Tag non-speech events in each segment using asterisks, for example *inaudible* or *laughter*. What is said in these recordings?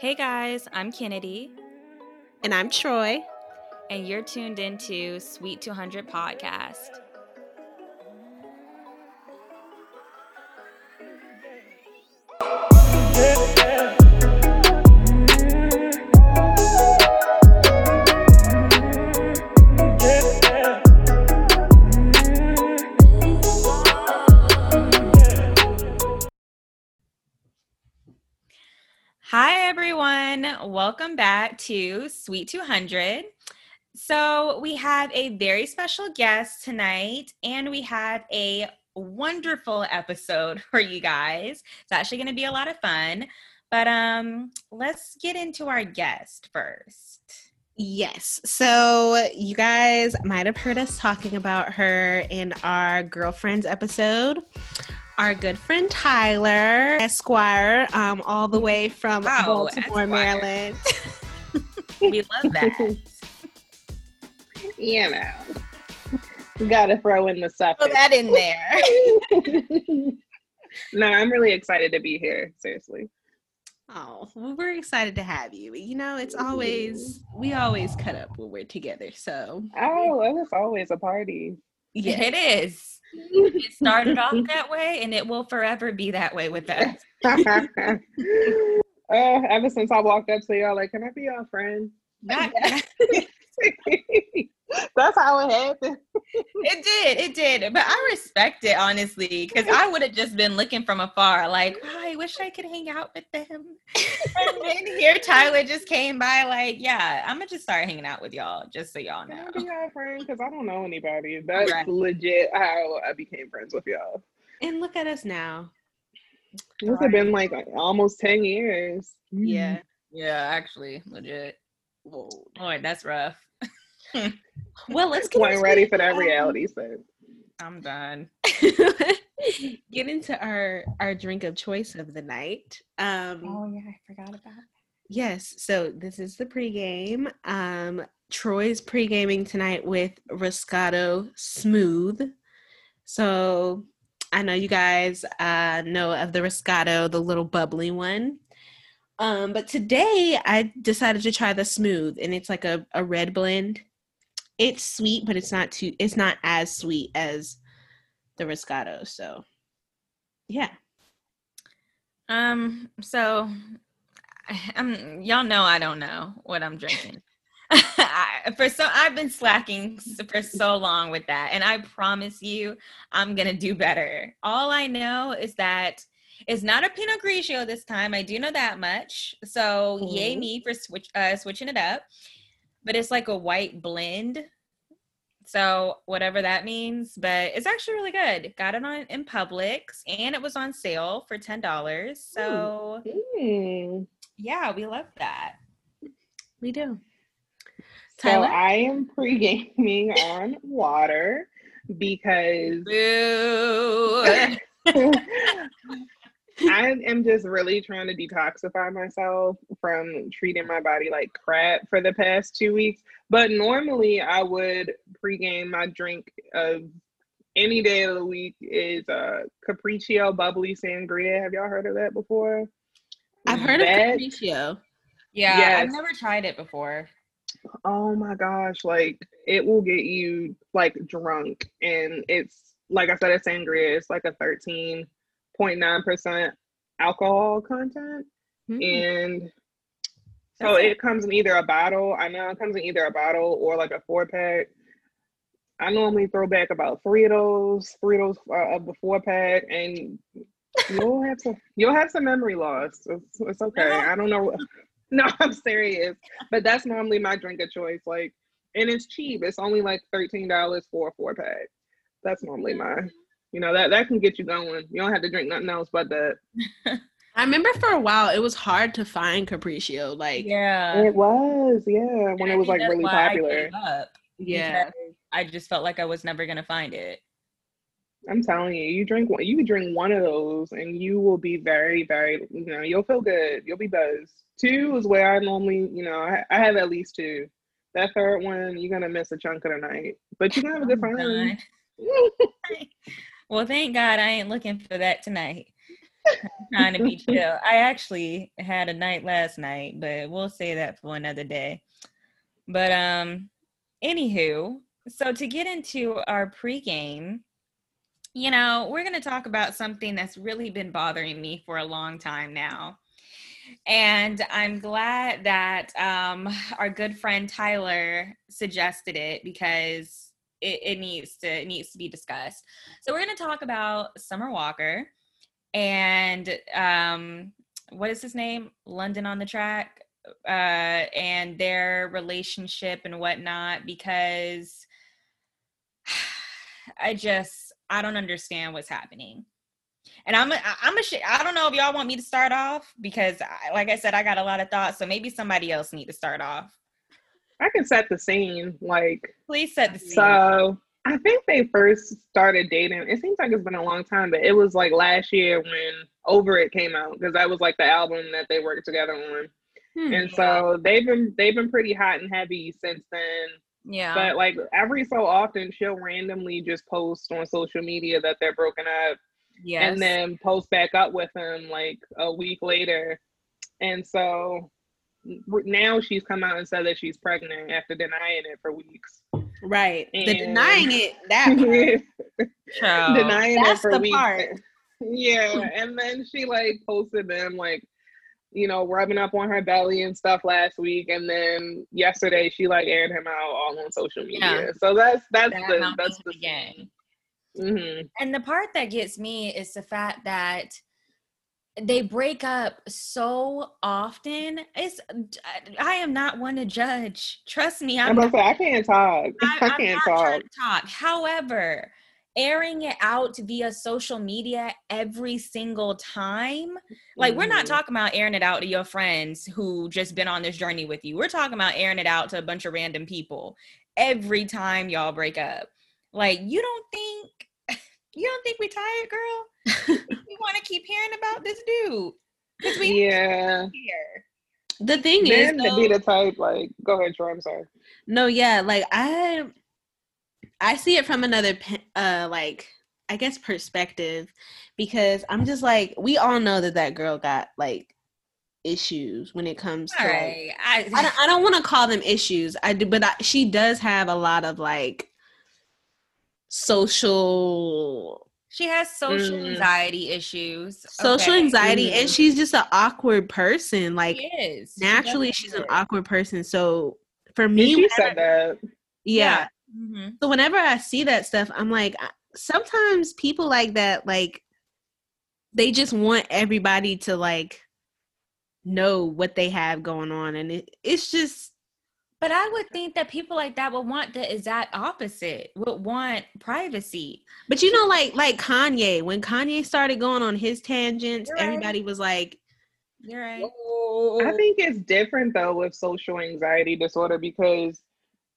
Hey guys, I'm Kennedy. And I'm Troy. And you're tuned into Sweet 200 Podcast. Welcome back to Sweet 200. So, we have a very special guest tonight, and we have a wonderful episode *laughs* for you guys. It's actually going to be a lot of fun. But um, let's get into our guest first. Yes. So, you guys might have heard us talking about her in our girlfriends episode our good friend Tyler Esquire, um, all the way from wow, Baltimore, Esquire. Maryland. *laughs* we love that. *laughs* you know, we got to throw in the suffix. Throw that in there. *laughs* no, I'm really excited to be here. Seriously. Oh, well, we're excited to have you. You know, it's always we always cut up when we're together. So oh, it's always a party. Yeah, it is. It started off that way and it will forever be that way with us. *laughs* uh, ever since I walked up to y'all, like, can I be your friend? Not, *laughs* *laughs* *laughs* That's how it happened. it did, it did. But I respect it honestly, because I would have just been looking from afar, like, oh, I wish I could hang out with them. and then here Tyler just came by, like, yeah, I'm gonna just start hanging out with y'all, just so y'all know. Can I be your friend? Because I don't know anybody. That's right. legit how I became friends with y'all. And look at us now. This has been like almost 10 years. Yeah. Mm-hmm. Yeah, actually, legit. Whoa. Boy, that's rough. *laughs* well, let's get We're ready for that reality set. I'm done. *laughs* get into our our drink of choice of the night. Um, oh yeah, I forgot about. That. Yes, so this is the pregame. Um, Troy's pregaming tonight with Roscato Smooth. So I know you guys uh, know of the Roscato, the little bubbly one. Um, but today I decided to try the smooth, and it's like a, a red blend it's sweet, but it's not too it's not as sweet as the Roscato. So yeah. Um, so *laughs* um y'all know I don't know what I'm drinking. *laughs* I, for so I've been slacking for so long with that, and I promise you, I'm gonna do better. All I know is that it's not a Pinot Grigio this time. I do know that much. So mm-hmm. yay me for switch uh, switching it up but it's like a white blend. So whatever that means, but it's actually really good. Got it on in Publix and it was on sale for ten dollars. So mm. yeah, we love that. We do. Tyler? So I am pre-gaming *laughs* on water because *laughs* *laughs* I am just really trying to detoxify myself from treating my body like crap for the past two weeks. But normally I would pregame my drink of any day of the week is uh Capriccio bubbly sangria. Have y'all heard of that before? I've heard that, of Capriccio. Yeah, yes. I've never tried it before. Oh my gosh, like it will get you like drunk and it's like I said, it's sangria. It's like a 13 0.9% alcohol content. Mm-hmm. And so it comes in either a bottle. I know it comes in either a bottle or like a four pack. I normally throw back about three of those, three of those uh, of the four pack, and you'll have some you'll have some memory loss. It's, it's okay. I don't know. *laughs* No, I'm serious. But that's normally my drink of choice. Like, and it's cheap. It's only like thirteen dollars for a four pack. That's normally my you know that that can get you going. You don't have to drink nothing else but that. *laughs* I remember for a while it was hard to find Capriccio. Like yeah, it was. Yeah, when it was like really popular. yeah, I just felt like I was never gonna find it. I'm telling you, you drink one, you can drink one of those, and you will be very, very. You know, you'll feel good. You'll be buzzed. Two is where I normally, you know, I, I have at least two. That third one, you're gonna miss a chunk of the night, but you're gonna have a good oh time. *laughs* *laughs* Well, thank God I ain't looking for that tonight. trying to be chill. *laughs* I actually had a night last night, but we'll say that for another day. But um, anywho, so to get into our pregame, you know, we're going to talk about something that's really been bothering me for a long time now. And I'm glad that um, our good friend Tyler suggested it because it, it needs to it needs to be discussed. So we're going to talk about Summer Walker and um, what is his name? London on the track, uh, and their relationship and whatnot. Because *sighs* I just I don't understand what's happening. And I'm a, I'm a I don't know if y'all want me to start off because I, like I said I got a lot of thoughts so maybe somebody else need to start off. I can set the scene like please set the scene. So I think they first started dating. It seems like it's been a long time, but it was like last year when Over It came out because that was like the album that they worked together on. Hmm, and yeah. so they've been they've been pretty hot and heavy since then. Yeah. But like every so often she'll randomly just post on social media that they're broken up. Yes. And then post back up with him like a week later. And so now she's come out and said that she's pregnant after denying it for weeks. Right. And the denying it that *laughs* part. denying That's it for the weeks. Part. Yeah. and then she like posted them like, you know, rubbing up on her belly and stuff last week. And then yesterday she like aired him out all on social media. Yeah. So that's that's that the that's the gang. Mm-hmm. And the part that gets me is the fact that they break up so often. It's I am not one to judge. Trust me, I'm. I'm say, I can't talk. I, I can't talk. talk. However, airing it out via social media every single time, like mm-hmm. we're not mm-hmm. talking about airing it out to your friends who just been on this journey with you. We're talking about airing it out to a bunch of random people every time y'all break up. Like you don't think you don't think we tired, girl? *laughs* we want to keep hearing about this dude because we yeah. Here. The thing then is, to be the type like, go ahead, Troy. I'm sorry. No, yeah, like I, I see it from another, uh, like I guess perspective, because I'm just like, we all know that that girl got like issues when it comes to. Right. Like, I, I don't, I don't want to call them issues. I do, but I, she does have a lot of like social she has social mm. anxiety issues. Social okay. anxiety, mm. and she's just an awkward person. Like, she is. naturally, she she's an awkward person. So, for me, she said that. Yeah. yeah. Mm-hmm. So whenever I see that stuff, I'm like, sometimes people like that, like, they just want everybody to like know what they have going on, and it, it's just but I would think that people like that would want the exact opposite, would want privacy. But you know, like like Kanye, when Kanye started going on his tangents, right. everybody was like, You're right. I think it's different though with social anxiety disorder because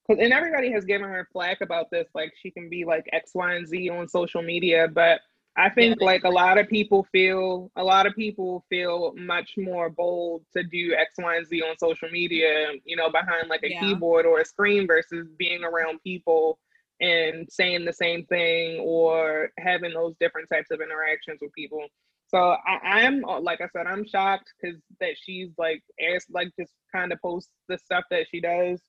because and everybody has given her flack about this, like she can be like X, Y, and Z on social media, but I think yeah, like a lot of people feel a lot of people feel much more bold to do X, Y, and Z on social media, you know, behind like a yeah. keyboard or a screen versus being around people and saying the same thing or having those different types of interactions with people. So I, am uh, like I said, I'm shocked because that she's like airs like just kind of posts the stuff that she does.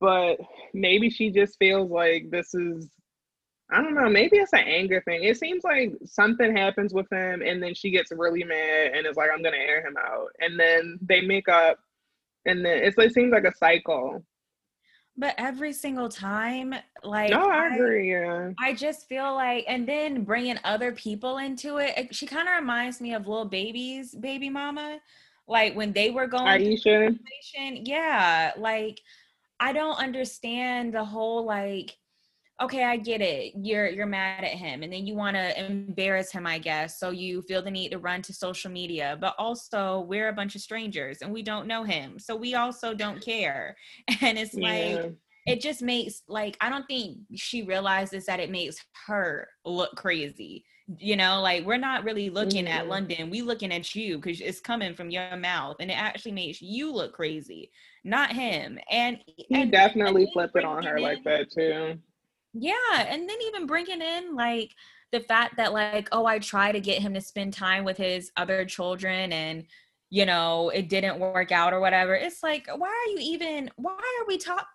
But maybe she just feels like this is I don't know. Maybe it's an anger thing. It seems like something happens with him, and then she gets really mad and is like, "I'm gonna air him out," and then they make up, and then it's, it seems like a cycle. But every single time, like, no, I, I agree. Yeah, I just feel like, and then bringing other people into it. She kind of reminds me of Lil Baby's baby mama, like when they were going. Ayesha. Yeah, like I don't understand the whole like okay i get it you're you're mad at him and then you want to embarrass him i guess so you feel the need to run to social media but also we're a bunch of strangers and we don't know him so we also don't care *laughs* and it's yeah. like it just makes like i don't think she realizes that it makes her look crazy you know like we're not really looking mm-hmm. at london we looking at you because it's coming from your mouth and it actually makes you look crazy not him and he and, definitely flipped it on her in, like that too Yeah, and then even bringing in like the fact that like oh I try to get him to spend time with his other children and you know it didn't work out or whatever. It's like why are you even why are we talk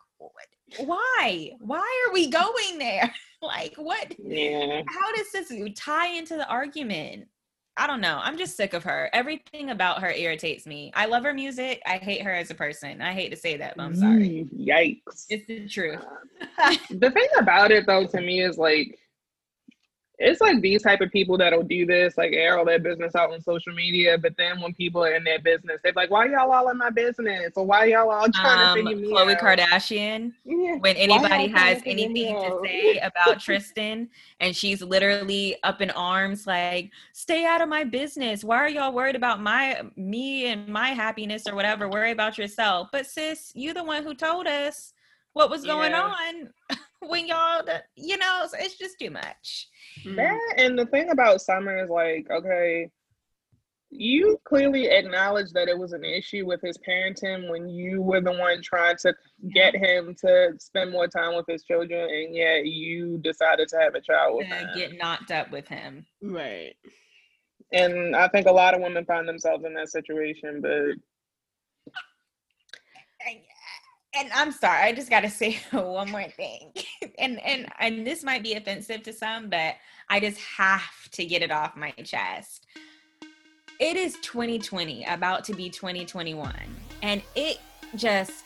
why why are we going there *laughs* like what Yeah. how does this tie into the argument i don't know i'm just sick of her. Everything about her irritates me. I love her music i hate her as a person i hate to say that but i'm sorry. Mm, Yikes. it's the truth. The thing about it though to me is like it's like these type of people that'll do this, like air all their business out on social media. But then when people are in their business, they're like, "Why y'all all in my business?" Or "Why y'all all trying um, to figure me Khloe out?" Kardashian Yeah. when anybody has to figure me anything to say *laughs* about Tristan and she's literally up in arms like stay out of my business why are y'all worried about my me and my happiness or whatever worry about yourself but sis you the one who told us what was going Yeah. on *laughs* when y'all you know it's just too much. Hmm. That and the thing about Summer is like, okay, you clearly acknowledged that it was an issue with his parenting when you were the one trying to get him to spend more time with his children, and yet you decided to have a child with him. get knocked up with him. Right. And I think a lot of women find themselves in that situation, but and, I'm sorry, I just gotta *laughs* say one more thing. *laughs* and and and this might be offensive to some, but I just have to get it off my chest. It is 2020, about to be 2021. And it just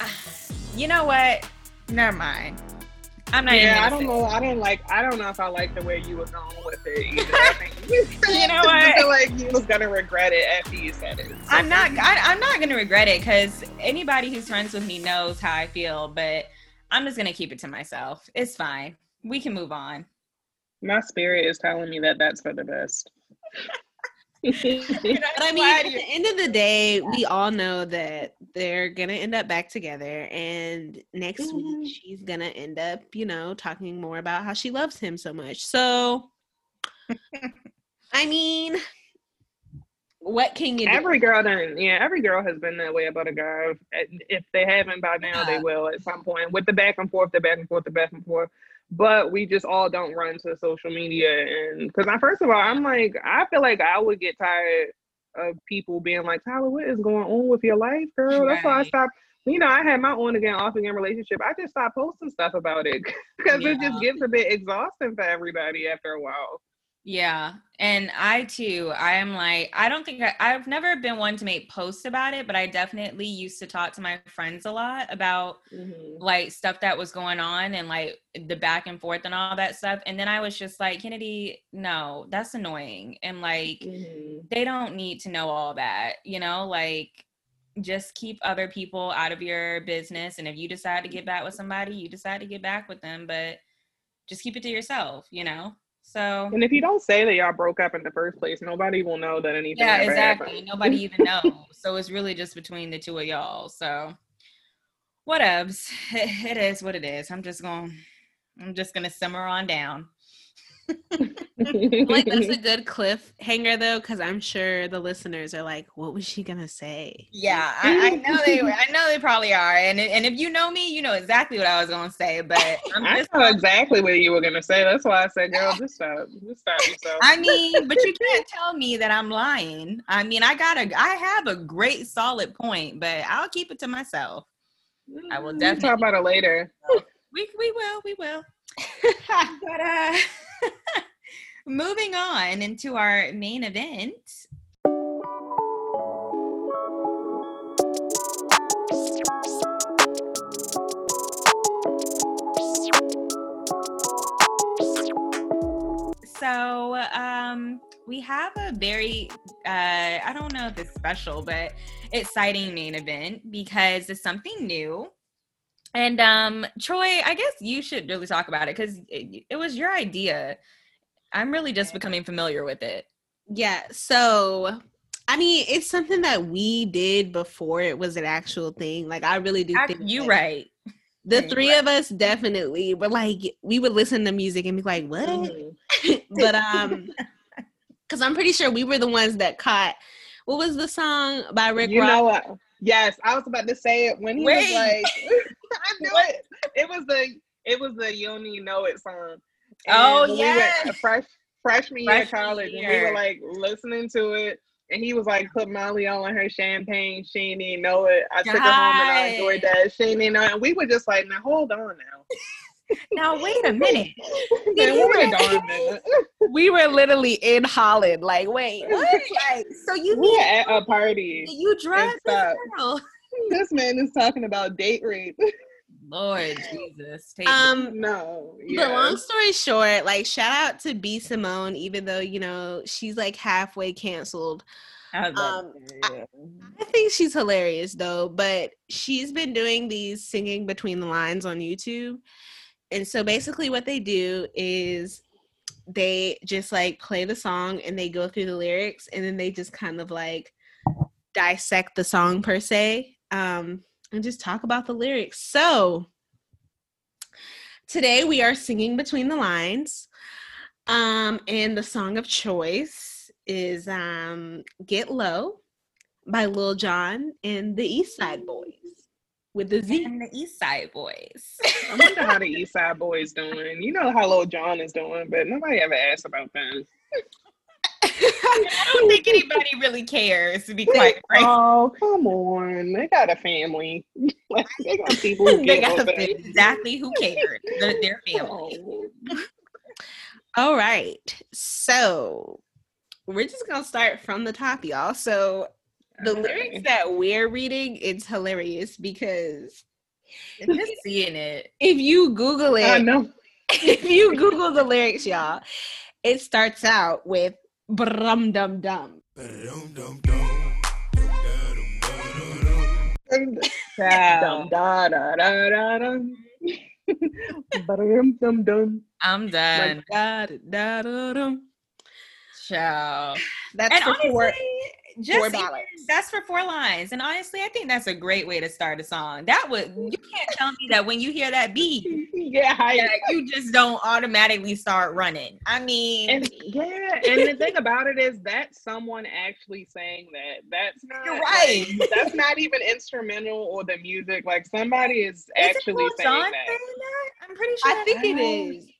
*sighs* you know what? Never mind. I'm not even yeah, I don't say- know. I don't like. I don't know if I like the way you were going with it. Either. I think *laughs* You know what? I feel like you was gonna regret it after you said it. So- I'm not I, I'm not gonna regret it because anybody who's friends with me knows how I feel, but I'm just gonna keep it to myself. It's fine. We can move on. My spirit is telling me that that's for the best. But I mean, at the end of the day, we all know that they're gonna end up back together, and next Mhm. week she's gonna end up, you know, talking more about how she loves him so much. So, *laughs* I mean, what can you do? every girl done, yeah, every girl has been that way about a guy. If- If they haven't by now, they will at some point. With the back and forth, the back and forth, the back and forth. But we just all don't run to social media, and because I first of all, I'm like, I feel like I would get tired of people being like, Tyler, what is going on with your life, girl? That's why I Right. stopped. You know, I had my on again, off again relationship. I just stopped posting stuff about it *laughs* because it just gets a bit exhausting for everybody after a while. Yeah. And I too, I am like, I don't think I, I've never been one to make posts about it, but I definitely used to talk to my friends a lot about Mhm. like stuff that was going on and like the back and forth and all that stuff. And then I was just like, Kennedy, no, that's annoying. And like, Mhm. they don't need to know all that, you know, like just keep other people out of your business. And if you decide to get back with somebody, you decide to get back with them, but just keep it to yourself, you know? So And if you don't say that y'all broke up in the first place, nobody will know that anything. yeah, exactly. happened. Nobody *laughs* even knows. So it's really just between the two of y'all. So whatevs. *laughs* It is what it is. I'm just gonna I'm just gonna simmer on down. Like that's a *laughs* good cliffhanger though, because I'm sure the listeners are like, "What was she gonna say?" Yeah, I, I know they I know they probably are. And and if you know me, you know exactly what I was gonna say. But *laughs* I'm I just know exactly what you were gonna say. That's why I said, "Girl, just stop, just stop yourself." I mean, but you can't tell me that I'm lying. I mean, I got a I have a great solid point, but I'll keep it to myself. I will Mm, we'll definitely- talk about it later. We we will, we will. *laughs* but uh *laughs* moving on into our main event. So um we have a very uh I don't know if it's special, but exciting main event because it's something new. And um Troy, I guess you should really talk about it because it, it was your idea. I'm really just becoming familiar with it. Yeah. So, I mean, it's something that we did before it was an actual thing. Like, I really do think You that right. The You three of us definitely were like, we would listen to music and be like, "What?" Mhm. *laughs* but um, because I'm pretty sure we were the ones that caught. What was the song by Rick You Ross? know what? Yes, I was about to say it when he Wait. was like, *laughs* "I knew What? it." It was the It was the "You Don't Know It" song. Oh, And we yes. fresh freshman year Freshman college, and we were like listening to it. And he was like, put Molly on her champagne. She didn't know it. I took her home and I enjoyed that. She didn't know it. And we were just like, now hold on now. Now wait a minute. *laughs* Man, you wait a were- darn minute. we were literally in Holland. Like, wait, *laughs* what? Like, so you We were at a party. you drug this girl? This man is talking about date rape. *laughs* Lord Jesus. Take Um, no. But long story short, like shout out to B Simone, even though you know she's like halfway canceled. I um, to say, yeah. I think she's hilarious though, but she's been doing these singing between the lines on YouTube. And so basically what they do is they just like play the song and they go through the lyrics and then they just kind of like dissect the song per se um and just talk about the lyrics. So today we are singing between the lines. Um and the song of choice is um Get Low by Lil Jon and the East Side Boyz with the Z. and the East Side Boyz. I wonder how the East Side *laughs* Boys doing. You know how Lil Jon is doing, but nobody ever asked about them. I don't think anybody really cares, to be quite frank. Oh, come on. They got a family. *laughs* like, they got people who they got with exactly who cared. Their, their family. Oh. *laughs* All right. So we're just gonna start from the top, y'all. So the lyrics that we're reading, it's hilarious because Just seeing it. if you Google I it, know. *laughs* if you Google the lyrics, y'all, it starts out with brum dum dum. I'm done. Like, da, da, da, dum. Ciao. That's And for honestly, four. Just that's for four lines. And honestly, I think that's a great way to start a song. That would you *laughs* can't tell me that when you hear that beat, Yeah, that you just don't automatically start running. I mean, and yeah, and the thing about it is that someone actually saying that. That's not You're right. like, that's not even instrumental or the music. Like somebody is is actually saying that. saying that? I'm pretty sure. I think it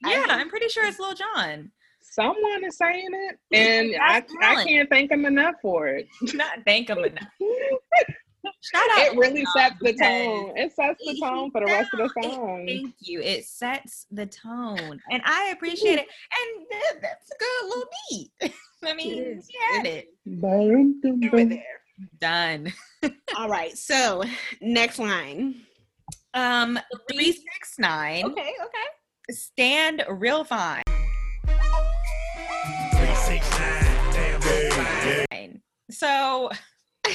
Oh. Yeah, I'm pretty sure it's Lil Jon. Someone is saying it, and I, I can't thank him enough for it. *laughs* Not thank him enough. *laughs* Shout out. It really Lil sets the tone. It sets the tone for the rest of the song. Thank you. It sets the tone, and I appreciate it. And that, that's a good little beat. *laughs* I mean, is. he had it Over there. done. All right. So next line. Um, three six nine. Okay. Okay. Stand real fine. So *laughs*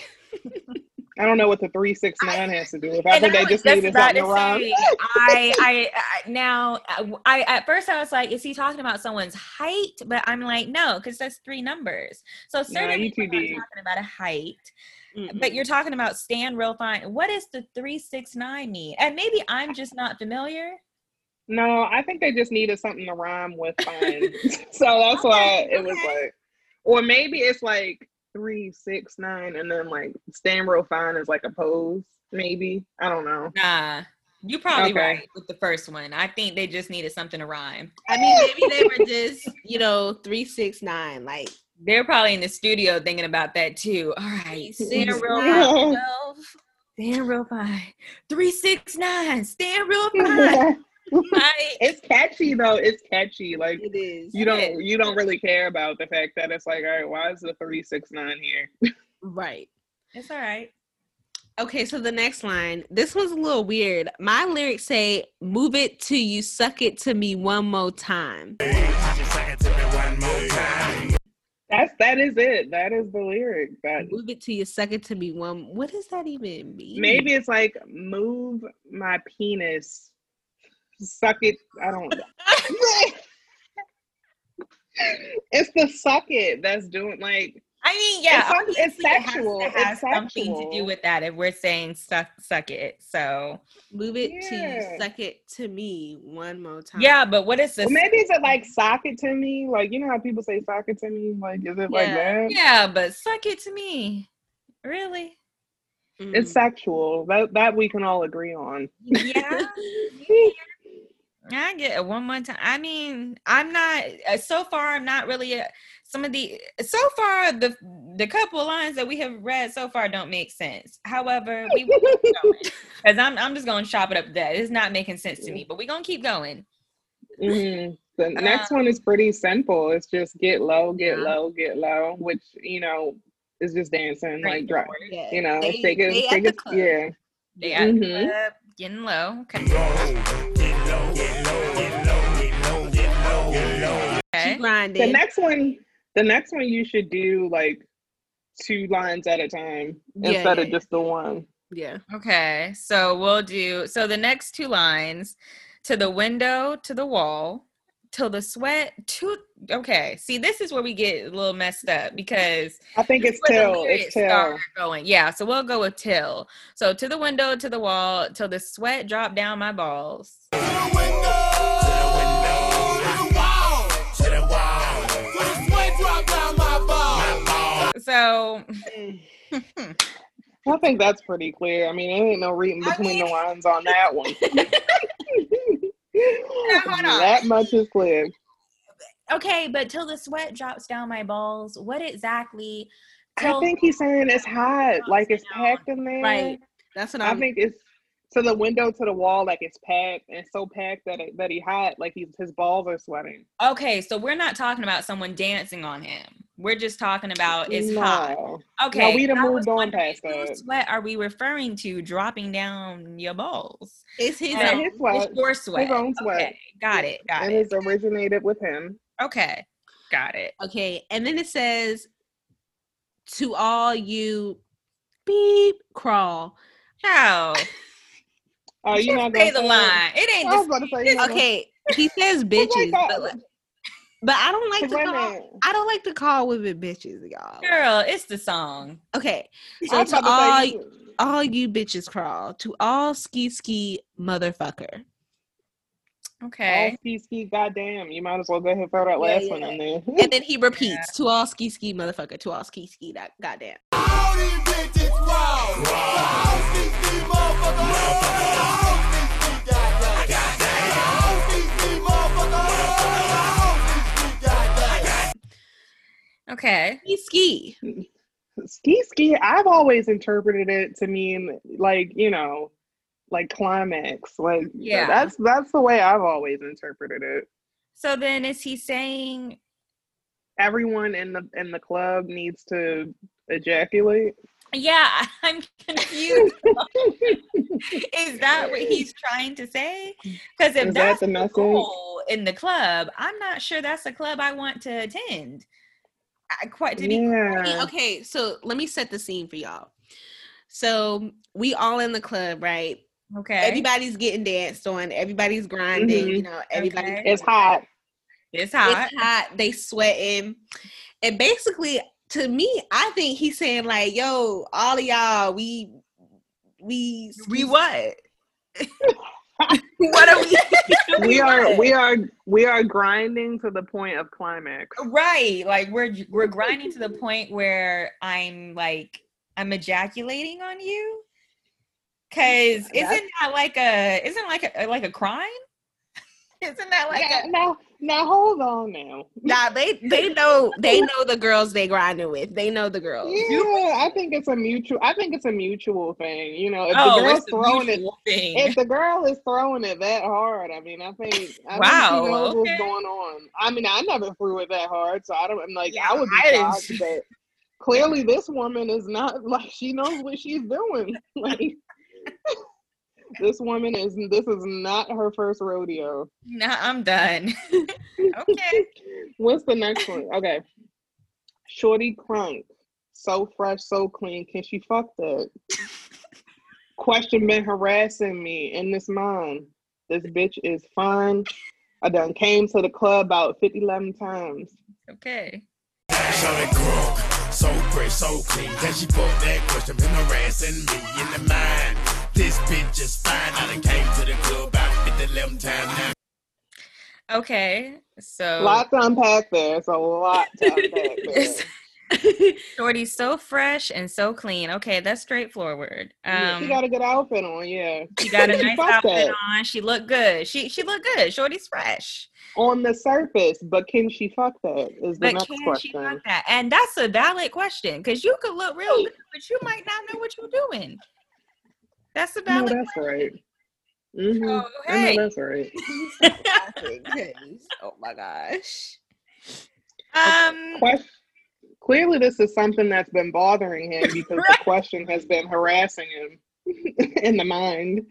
I don't know what the three six nine has to do with. I think they just needed something to to rhyme. say, I, I, I now, I at first I was like, is he talking about someone's height? But I'm like, no, because that's three numbers. So certainly we're talking about a height. Mm-mm. But you're talking about stand real fine. What does the three six nine mean? And maybe I'm just not familiar. No, I think they just needed something to rhyme with fine. *laughs* *laughs* so that's why Okay, it was like, or maybe it's like three six nine, and then like stand real fine is like a pose. Maybe I don't know. Nah, you probably Okay. right with the first one. I think they just needed something to rhyme. I mean, maybe they were just, *laughs* you know, three six nine. Like, They're probably in the studio thinking about that too. All right, stand real fine. stand real fine. Three six nine, stand real *laughs* fine. Right. it's catchy though. It's catchy. Like it is. you don't you don't really care about the fact that it's like, all right, why is the three six nine here? *laughs* Right. It's all right. Okay, so the next line. This one's a little weird. My lyrics say, "Move it to you suck it to me one more time." That's that is it. That is the lyric. That Move it to you suck it to me one. What does that even mean? maybe it's like move my penis, suck it. I don't. *laughs* it's the suck it that's doing like I mean, yeah, It's some- obviously it's it has to sexual. have It's something to do with that if we're saying suck suck it. So Move it till you Yeah. suck it to me one more time. yeah, but what is this? Well, maybe is it like sock it to me? Like you know how people say sock it to me? Like is it like Yeah. that? Yeah, but suck it to me. Really? Mm. It's sexual. That that we can all agree on. Yeah. *laughs* I get it one more time. I mean, I'm not uh, so far. I'm not really a, some of the so far the the couple lines that we have read so far don't make sense. However, we because *laughs* I'm I'm just gonna chop it up. That it's not making sense to me, but we're gonna keep going. Mm-hmm. The *laughs* next one is pretty simple. It's just get low, get low, get low, which you know is just dancing like drop. Yeah. You know, They- take it, take it, club. yeah. They at the Mhm. club, getting low. Okay. Okay. The next one, the next one, you should do like two lines at a time Yeah, instead yeah, of just the one. yeah. Okay. So we'll do so the next two lines to the window, to the wall, till the sweat to okay. See, this is where we get a little messed up because I think it's till. It's till. going. Yeah, so we'll go with till. So to the window, to the wall, till the sweat drop down my balls. So *laughs* I think that's pretty clear. I mean, there ain't no reading I between mean- the lines on that one. *laughs* on. that much is clear. okay, but till the sweat drops down my balls, what exactly? I think he's saying it's hot, like it's packed in there. Right. That's what I I'm. think it's to the window to the wall, like it's packed and so packed that it, that he hot, like he's his balls are sweating. Okay, so we're not talking about someone dancing on him. We're just talking about it's no. hot. Okay. we done moved on past that. sweat are we referring to dropping down your balls? it's his. Yeah, own. his sweat, It's your sweat. his own sweat, Okay, got it. Got and it. it's originated with him. Okay, got it. Okay, and then it says to all you beep crawl. How? *laughs* Oh, you Just not say the say line. It ain't just. about to say. you're Okay, he says *laughs* It's bitches, that. but, like- but I don't like Cause to call. minute. I don't like to call women bitches, y'all. Girl, it's the song. Okay, so to about to all say, all you bitches crawl to all ski ski motherfucker. Okay. all ski ski, goddamn. You might as well go ahead and throw that Yeah, last yeah. one in there. And then he repeats to all ski ski motherfucker to all ski ski that goddamn. Okay. Ski ski. ski ski i've always interpreted it to mean like you know like climax like Yeah. that's that's the way i've always interpreted it So then is he saying everyone in the in the club needs to ejaculate yeah, *laughs* I'm confused. *laughs* is that what he's trying to say? Because if Is that that's the the goal in the club, I'm not sure that's a club I want to attend. I, quite to be yeah Okay, so let me set the scene for y'all. So we all in the club, right? okay. Everybody's getting danced on. Everybody's grinding. Mm-hmm. You know, everybody's Okay. it's hot it's hot. It's hot. They sweating, and basically, to me, I think he's saying like, "Yo, all of y'all, we, we, we what? *laughs* what are we? *laughs* we are we are we are grinding to the point of climax right. Like we're we're grinding to the point where I'm like I'm ejaculating on you. Cause isn't that like a isn't like a like a crime? *laughs* Isn't that like Yeah, a now now hold on now Nah, they they know they know the girls they grinding with. They know the girls. yeah i think it's a mutual i think it's a mutual thing you know if oh, the girl's it's throwing it thing. if the girl is throwing it that hard, I mean, I think I Wow, think she knows okay. what's going on. I mean, I never threw it that hard, so I don't. I'm like, Yeah, I would be I shocked that clearly this woman is not *laughs* like she knows what she's doing. *laughs* Like this woman is. This is not her first rodeo. Nah, I'm done. *laughs* okay. *laughs* What's the next one? Okay, Shorty Crunk, so fresh, so clean. Can she fuck that? Question been harassing me in this mind. This bitch is fine. I done came to the club about 50, 11 times. Okay. Shawty crunk, so fresh, so clean. Can she fuck that question? Been harassing me in the mind. This bitch is fine. I done came to the club about 50, 11 times now. Okay. So lot to unpack there. It's a lot to unpack *laughs* there. *laughs* Shorty's so fresh and so clean. Okay, that's straightforward. Yeah, Um, she got a good outfit on, yeah. she got a She *laughs* nice outfit that. on. She looked good. She she looked good. Shorty's fresh. On the surface, but can she fuck that? Is the But next can she question. fuck that? And that's a valid question because you could look real good, but you might not know what you're doing. That's a No, valid that's right. Mm-hmm. Oh, I hey. know that's right. *laughs* Oh my gosh. Um, Question. Clearly, this is something that's been bothering him because the *laughs* question has been harassing him *laughs* in the mind.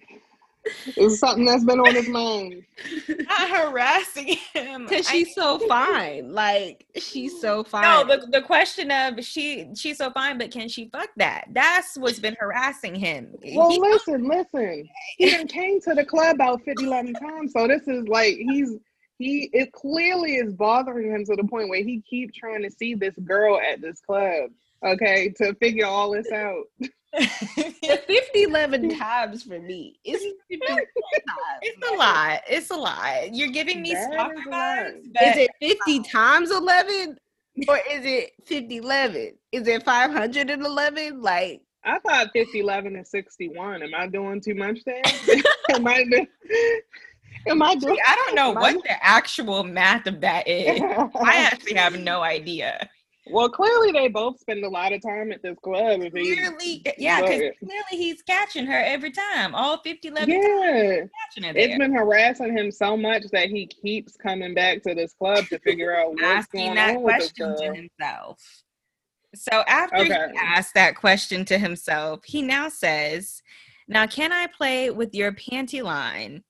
It's something that's been on his mind. not harassing him. Cause she's so fine. Like she's so fine. *laughs* no, the, the question of she she's so fine, but can she fuck that? That's what's been harassing him. Well, He- listen, listen. He done came to the club about 50, 11 times. So this is like he's he it clearly is bothering him to the point where he keep trying to see this girl at this club. Okay, to figure all this out. the *laughs* 50 11 times for me. It's times. it's a lot. It's a lot. You're giving me is vibes. Is it 50 times 11? Or is it 50 11? Is it 511? Like, I thought 50, 11, and 61. Am I doing too much there? *laughs* *laughs* am I am I doing I don't know what the actual math of that is. I actually have no idea. Well, clearly they both spend a lot of time at this club. If Clearly, yeah, because clearly he's catching her every time. All 50, 11 times yeah, catching her it's there. been harassing him so much that he keeps coming back to this club to figure out what's asking going that on with this question to himself. So after Okay. he asked that question to himself, he now says, Now, can I play with your panty line?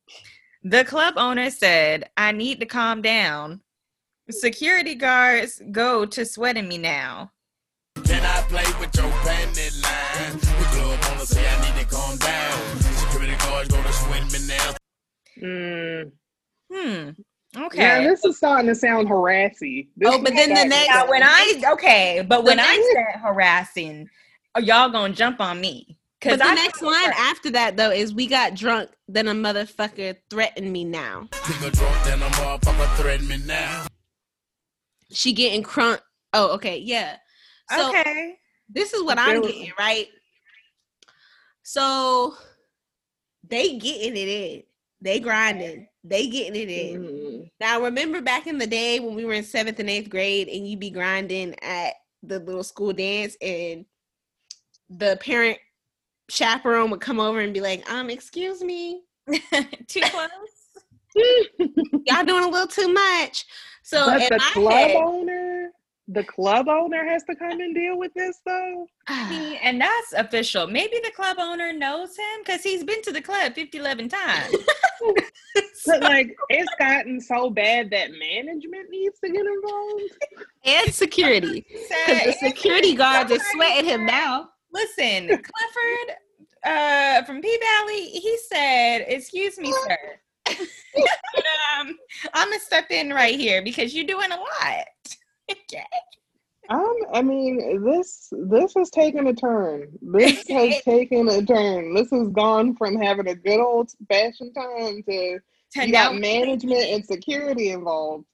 The club owner said, I need to calm down. Security guards go to sweating me now. Can I play with your panty line? The club wanna say I need to calm down. Security guards gonna swing me now. Mm. Hmm. Okay. Yeah, this is starting to sound harassy. This Oh, but then the next- now, when I okay, but when I said harassing, are y'all gonna jump on me? but the I next line after that, though, is we got drunk, then a motherfucker threatened me now. Nigga drunk, then a motherfucker threaten me now. She getting crunk. Oh, okay. Yeah. So okay. this is what I'm getting, right? So they getting it in. They grinding. They getting it in. Mm. Now remember back in the day when we were in seventh and eighth grade and you be grinding at the little school dance and the parent chaperone would come over and be like, um, excuse me, *laughs* Too close. y'all doing a little too much. So but the my club head- owner, the club owner has to come and deal with this though. See, *sighs* and that's official. Maybe the club owner knows him because he's been to the club 50, 11 times. *laughs* But like, it's gotten so bad that management needs to get involved. and security. Because the security guards are sweating him now. Listen, Clifford uh, from P Valley, he said, "Excuse me, sir." But, *laughs* um, I'm gonna step in right here because you're doing a lot. *laughs* okay. Um, I mean, this this has taken a turn. This *laughs* has taken a turn. This has gone from having a good old fashioned time to To you got management and security involved.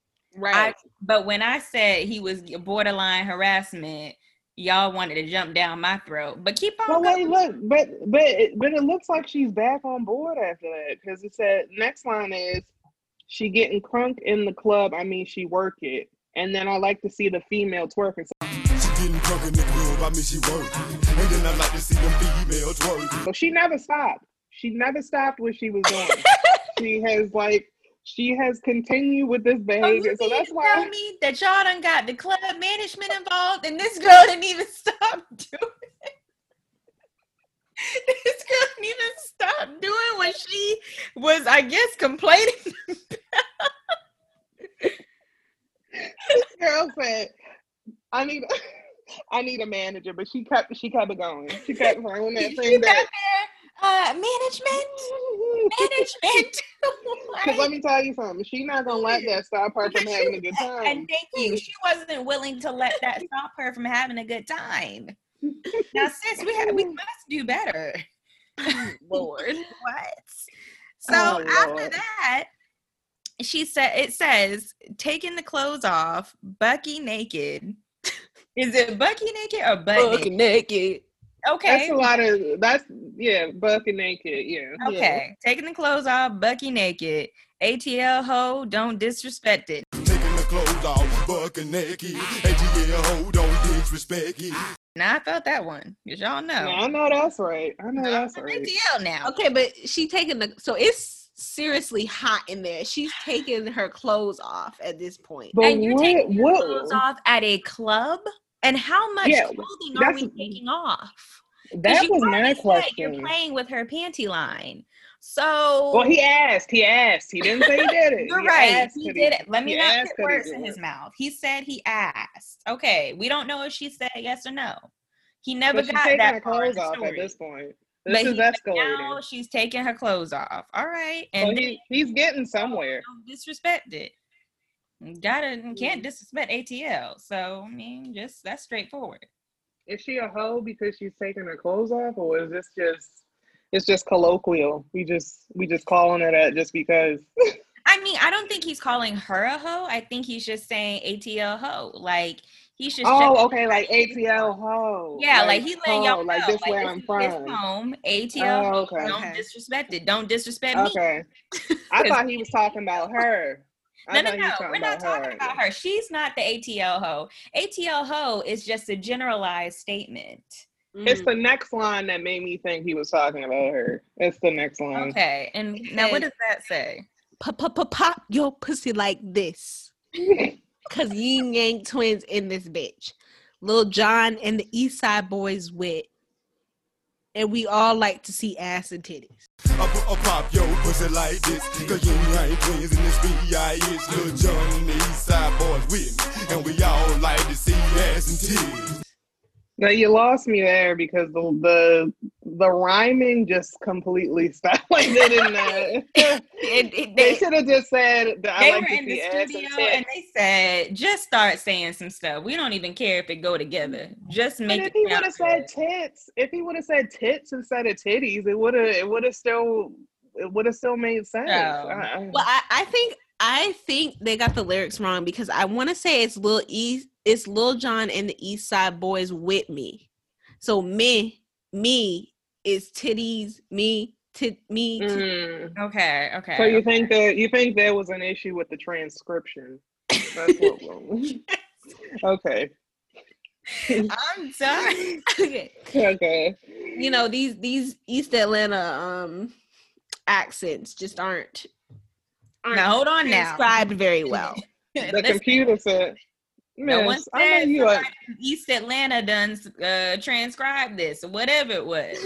I, but when I said he was borderline harassment, y'all wanted to jump down my throat. But keep on Well, wait, look, but but it, but it looks like she's back on board after that because it said next line is she getting crunk in the club. I mean, she work it, and then I like to see the female twerking. So, She getting drunk in the club, I mean she working. And then I like to see them females twerking. so she never stopped. She never stopped what she was doing. *laughs* she has like she has continued with this Oh, behavior. you So that's why tell me that y'all done got the club management involved, and this girl didn't even stop *laughs* doing it. This girl didn't even stop doing what she was, I guess, complaining. *laughs* this *laughs* girl said, "I need." I need a manager, but she kept she kept it going. She kept throwing that She thing got there, uh, management, management. *laughs* Because let me tell you something, she's not gonna let that stop her from having a good *laughs* time. And thank you. She wasn't willing to let that stop her from having a good time. *laughs* Now, sis, we have, we must do better. Lord. What? So Oh, after that, she said it says taking the clothes off, Bucky naked, Is it Bucky naked or butt naked? Naked. Okay. That's a lot of that's yeah, bucky naked. Yeah. Okay. Taking the clothes off, Bucky naked. ATL ho, don't disrespect it. Taking the clothes off, bucky naked. ATL ho, don't disrespect it. Now I felt that one. Cause y'all know. No, I know that's right. I know that's I'm right. ATL now. Okay, but she taking the so it's seriously hot in there. She's taking her clothes off at this point. But and you're what taking your what clothes off at a club? And how much Yeah, clothing are we taking off? that was my question. You're playing with her panty line. So Well, he asked. He asked. He didn't say he did it. You're He right. He did it. Let me he not put words in his mouth. He said he asked. Okay, we don't know if she said yes or no. He never But got that her clothes off at this point. But This he- is but escalating. Now she's taking her clothes off. All right, So and he, he's getting oh, somewhere. don't disrespect it. Gotta Mm-hmm. can't disrespect ATL. So I mean, just that's straightforward. Is she a hoe because she's taking her clothes off, or is this just it's just colloquial? We just we just calling her that just because. *laughs* I mean, I don't think he's calling her a hoe. I think he's just saying ATL hoe. Like he's just Oh, okay, like ATL hoe. Yeah, like, he letting y'all know, like this where this I'm from. home, ATL. Oh, okay. Don't Okay. disrespect it. Don't disrespect me. Okay, *laughs* I thought he was talking about her. I No, no, no. We're not about talking about her. She's not the ATL hoe. ATL hoe is just a generalized statement. It's Mm. the next line that made me think he was talking about her. It's the next line. Okay. And now what does that say? pop pop pop pop your pussy like this. *laughs* Cause Ying Yang Twins in this bitch. Lil Jon and the East Side Boyz with. And we all like to see ass and titties. I put a pop yo pussy like this. Cause you ain't twins in this B.I.S. Lil Jon and the East Side Boyz with me. And we all like to see ass and titties. No, you lost me there because the the the rhyming just completely stopped. Like they didn't. It, it- they they should have just said that they I like were in the ass and studio and they said, just start saying some stuff. We don't even care if it go together. Just make if it he would have said tits, if he would have said tits instead of titties, it would have it would have still it would have still made sense. Oh. I- Well, I, I think I think they got the lyrics wrong because I want to say it's Lil East, it's Lil Jon and the East Side Boyz with me. So me, me is titties, me, tit, me. tit- Mm. Okay, okay. So you think that you think there was an issue with the transcription? That's what. *laughs* okay. *laughs* I'm sorry. okay. Okay. You know these these East Atlanta um accents just aren't aren't Now hold on now. described very *laughs* well. The computer said, no one "Miss, I know said you are." somebody from East Atlanta done uh, transcribed this or whatever it was.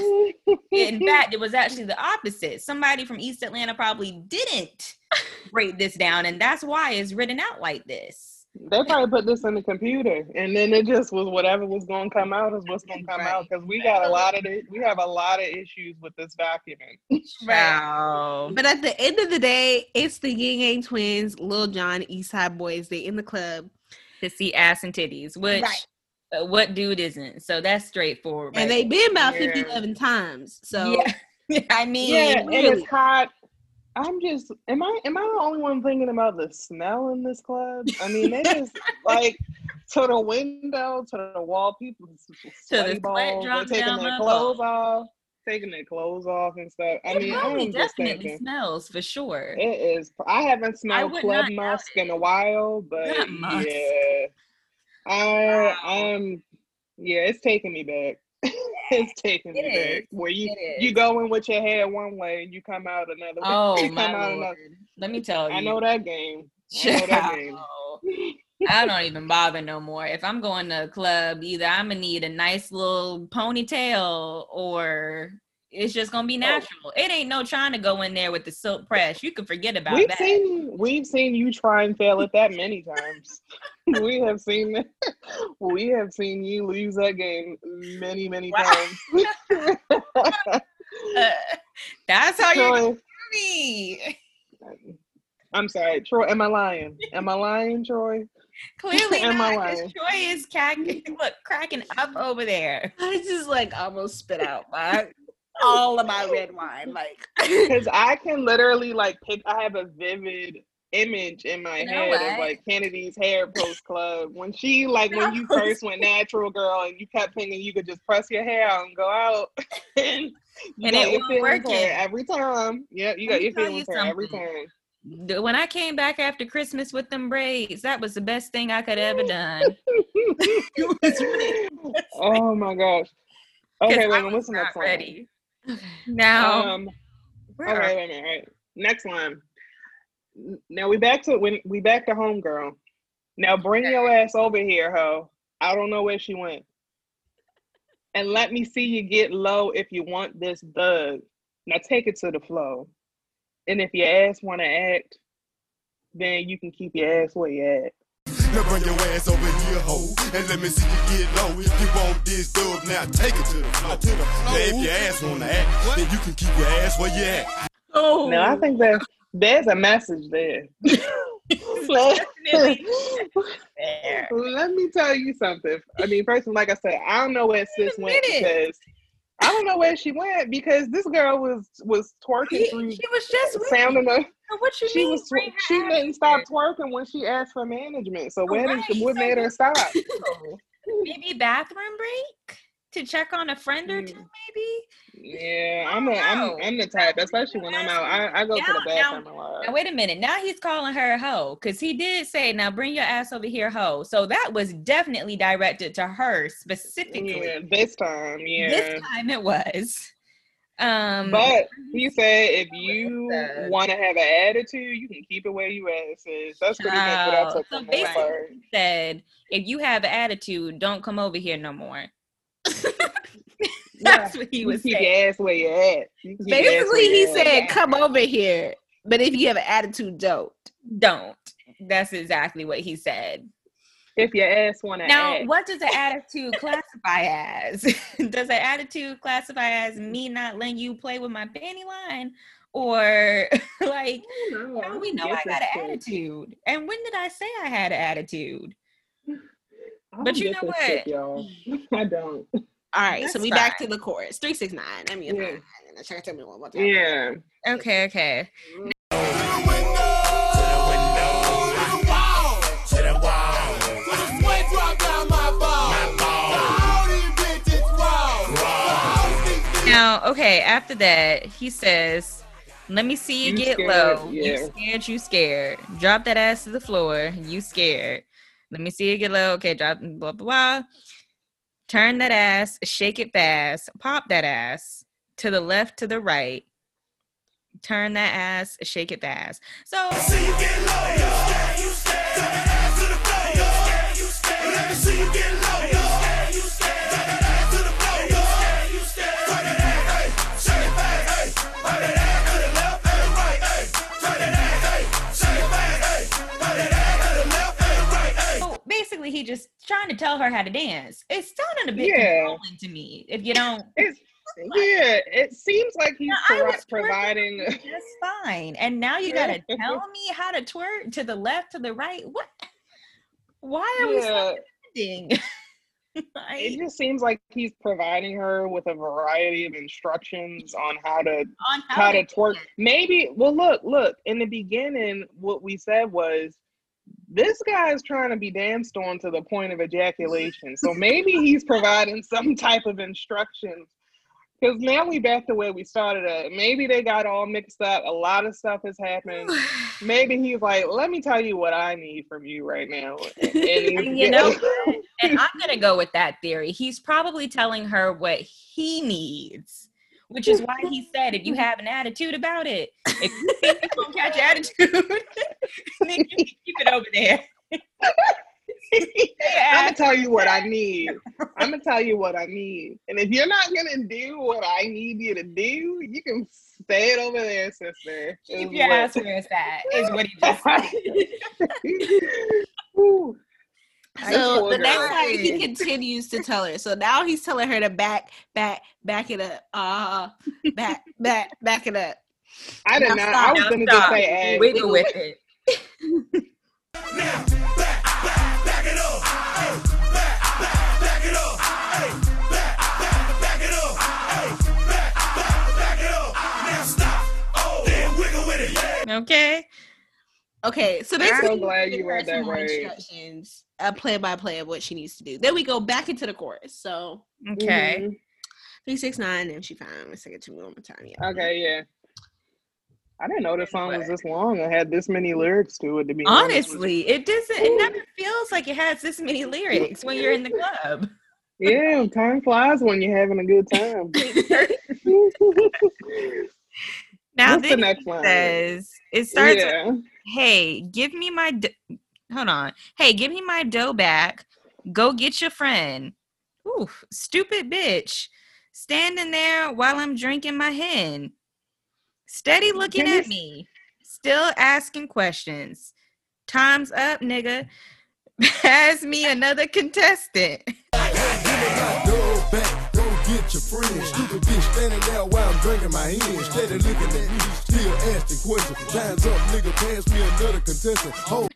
In *laughs* fact, it was actually the opposite. Somebody from East Atlanta probably didn't break this down, and that's why it's written out like this. They probably put this in the computer, and then it just was whatever was going to come out is what's going to come out because we got a lot of it. We have a lot of issues with this document. Wow. But at the end of the day, it's the Ying Yang twins, Lil Jon, East Side Boyz. They in the club, To see ass and titties, which Right. uh, what dude isn't? So that's straightforward. and right they been about Yeah. 50, 11 times. So *laughs* Yeah. I mean, yeah, and really. it's hot. I'm just am I am I the only one thinking about the smell in this club? I mean, they just *laughs* like to the window, to the wall, people sweaty sweat balls, they're taking down their my clothes balls. off, taking their clothes off and stuff. I it mean, probably I'm just thinking. smells for sure. It is. I haven't smelled would club musk in a while, but yeah, I um yeah, it's taking me back. *laughs* it's taking me It back. Where you you is. go in with your hair one way and you come out another way. Oh *laughs* my lord! another. Let me tell you. I know that game. I know that *laughs* game. I don't even bother no more. If I'm going to a club, either I'm gonna need a nice little ponytail or it's just gonna be Oh. natural. It ain't no trying to go in there with the silk press. You can forget about We've that. seen we've seen you try and fail at that many times. *laughs* we have seen that. *laughs* We have seen you lose that game many many Wow. times. Uh, *laughs* that's how you're me. I'm sorry, Troy. Am I lying? Am I lying, Troy? Clearly *laughs* not. Troy is cracking, *laughs* look, cracking up over there. *laughs* I just like almost spit out my oh, all of my red wine. Like Because I can literally like pick. I have a vivid image in my You know head what? of like Kennedy's hair post club when she like when you first went natural girl and you kept thinking you could just press your hair out and go out and you And got it your wasn't feelings hurt working. every time. Yeah, you got your feelings hurt every time. The- When I came back after Christmas with them braids, that was the best thing I could ever done. *laughs* oh my gosh. Okay, I wait, a minute, was what's the not next one? Now, Um, okay, are- wait a minute. All right. Next one. Now we back to when we back to homegirl. Now bring your ass over here, ho. I don't know where she went. And let me see you get low if you want this bug. Now take it to the flow. And if your ass want to act, then you can keep your ass where you at. Now bring your ass over here, ho, and let me see you get low. If you want this dub, now take it to the floor. Now if your ass wanna act, then you can keep your ass where you at. Oh, No, I think that there's a message there. let, there. *laughs* let me tell you something. I mean, first, of all, like I said, I don't know where sis went because I don't know where she went because this girl was was twerking He, through he was just sounding. me. What you she mean? was she didn't stop twerking when she asked for management. So where Right, did what *laughs* so made her stop? Maybe bathroom break to check on a friend or two, Mm. maybe. Yeah, I'm a I'm. I'm the type, especially when I'm out. I, I go to the Now- now- bathroom a lot. Now wait a minute. Now he's calling her a hoe because he did say, "Now bring your ass over here, hoe." So that was definitely directed to her specifically. Yeah, this time, yeah. This time it was. Um, But he said if you want to have an attitude, you can keep it where you at. Sis. That's pretty much what I took So from that part. said, "If you have an attitude, don't come over here no more." *laughs* Yeah, That's what he was saying. your ass where you at. You your ass basically he said, "Come over here." But if you have an attitude, don't. Don't. That's exactly what he said. if your ass want to Now, act. what does an attitude classify as? *laughs* does an attitude classify as me not letting you play with my panty line? Or *laughs* like, I don't know. how do we know I got an attitude? And when did I say I had an attitude? I But you know this shit, what? y'all. *laughs* I don't. All right, so That's we back to the chorus. Three six nine. I mean, Yeah. nine. And then check tell me one more time. Yeah. Okay, okay. To the window, to the wall, to the wall. To the sweat drop down my ball. My ball. All these bitches raw. All these bitches Now, okay, after that, he says, Let me see you, You get scared, low. yeah. You scared, you scared. Drop that ass to the floor. You scared. Let me see you get low. Okay, drop blah blah blah. Turn that ass, shake it fast, pop that ass to the left, to the right. Turn that ass, shake it fast. So see basically he just trying to tell her how to dance. It's sounding a bit Yeah. controlling to me. If you don't *laughs* It's *laughs* yeah. It seems like he's pro- providing. *laughs* just fine. And now you gotta tell me how to twerk to the left, to the right. What? Why are we Yeah. standing? It just seems like he's providing her with a variety of instructions on how to on how to do twerk. Maybe well look, look, in the beginning what we said was this guy is trying to be danced on to the point of ejaculation. So maybe he's providing some type of instructions. Because now we back to where we started at. Maybe they got all mixed up. A lot of stuff has happened. *sighs* Maybe he's like, let me tell you what I need from you right now. And And *laughs* you know *laughs* and I'm gonna go with that theory. He's probably telling her what he needs, which is why he said, if you have an attitude about it, if you think you won't catch attitude, *laughs* then you can keep it over there. *laughs* I'm gonna tell you what I need. I'm gonna tell you what I need. And if you're not gonna do what I need you to do, you can stay it over there, sister. Keep your ass where it's at, is what he just said. *laughs* Whew. So the next time he *laughs* continues to tell her. So now he's telling her to back, back, back it up. Uh back, back, back it up. I did Now not. stop. I was gonna stop. just say ass. Wiggle with it. Now, back, back, back it up. Hey, back, back, back it up. Hey, back, back, back it up. Hey, back, back, back it up. Now stop. Then wiggle with it. Okay. Okay, so basically, I'm so glad you read that some right. Instructions, a play by play of what she needs to do. Then we go back into the chorus. So Okay. Mhm. three, six, nine, and she found. Let's take it to me one more time. Yeah. Okay, yeah. I didn't know the song was this long. It had this many lyrics to it. To be honest. Honestly, it doesn't. It never feels like it has this many lyrics when you're in the club. yeah, *laughs* time flies when you're having a good time. *laughs* Now What's the next line? says it starts. with, hey, give me my. D- Hold on. Hey, give me my dough back. Go get your friend. Ooh, stupid bitch. Standing there while I'm drinking my hen. Steady looking at me. Still asking questions. Time's up, nigga. *laughs* Pass me another contestant. Go back, go get your friend. Stupid bitch standing there while I'm drinking my hand. Steady looking at me, still asking questions. Time's up, nigga, pass me another contestant. Hold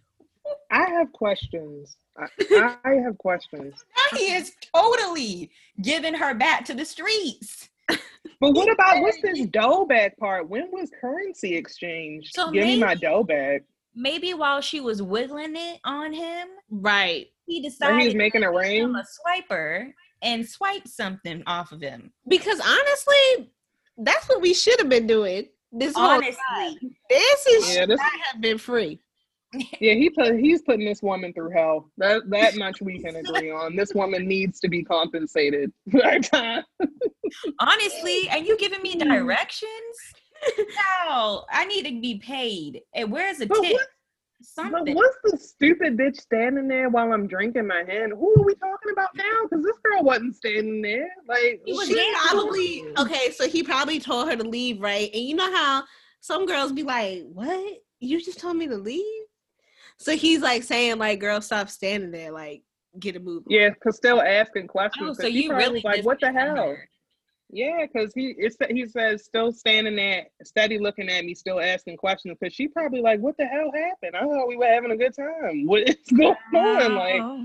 I have questions. I, *laughs* I have questions. Now he is totally giving her back to the streets. But what about what's this dough bag part? When was currency exchange? So Give me my dough bag. Maybe while she was wiggling it on him, Right. he decided he was making a make him ring. a swiper and swipe something off of him. Because honestly, that's what we should have been doing. This whole time. Honestly, This is Yeah, should this- not have been free. Yeah, he put he's putting this woman through hell. That that much we can agree on. This woman needs to be compensated. Right time. honestly, and you giving me directions? *laughs* No, I need to be paid. And where's a But tip? what- But what's the stupid bitch standing there while I'm drinking my hand? Who are we talking about now? Because this girl wasn't standing there. Like He was She dancing. probably okay, so he probably told her to leave, right? And you know how some girls be like, What? You just told me to leave? So he's like saying, like, girl, stop standing there, like, get a move. on." Yeah, cause still asking oh, questions. Oh, so you probably really like, what the hell? her. Yeah, because he it's, he says still standing there, steady looking at me, still asking questions. Because she probably like, what the hell happened? I thought we were having a good time. What is *laughs* going on? Like, Oh.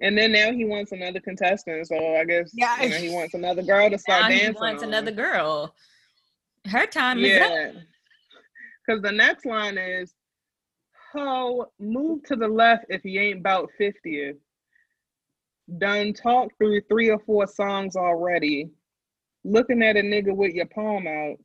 and then now he wants another contestant. So I guess Yeah. you know, he wants another girl to start Now he dancing. wants on. another girl. Her time is up. Yeah. Because the next line is, Ho, move to the left if you ain't about 50. Done talked through three or four songs already. Looking at a nigga with your palm out.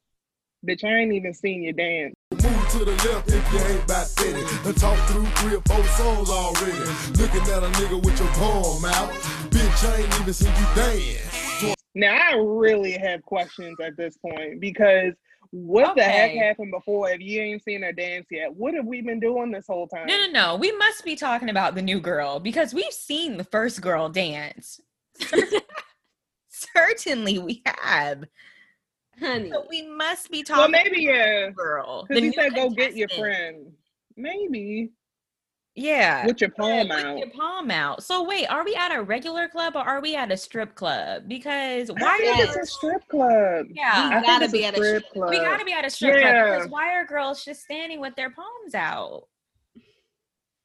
Bitch, I ain't even seen you dance. Move to the left if you ain't about 50. And talk through three or four songs already. Looking at a nigga with your palm out. Bitch, I ain't even seen you dance. Now, I really have questions at this point because what the heck happened before if you ain't seen her dance yet? What have we been doing this whole time? No, no, no. We must be talking about the new girl because we've seen the first girl dance. *laughs* Certainly we have. Honey. But we must be talking Well, maybe, yeah. about the girl. Because he new said, go get your contestant. friend. Maybe. Yeah. With your palm with out. your palm out. So wait, are we at a regular club or are we at a strip club? Because I why think are it's a strip club. Yeah. We think gotta it's be at a strip club. we gotta be at a strip club because why are girls just standing with their palms out?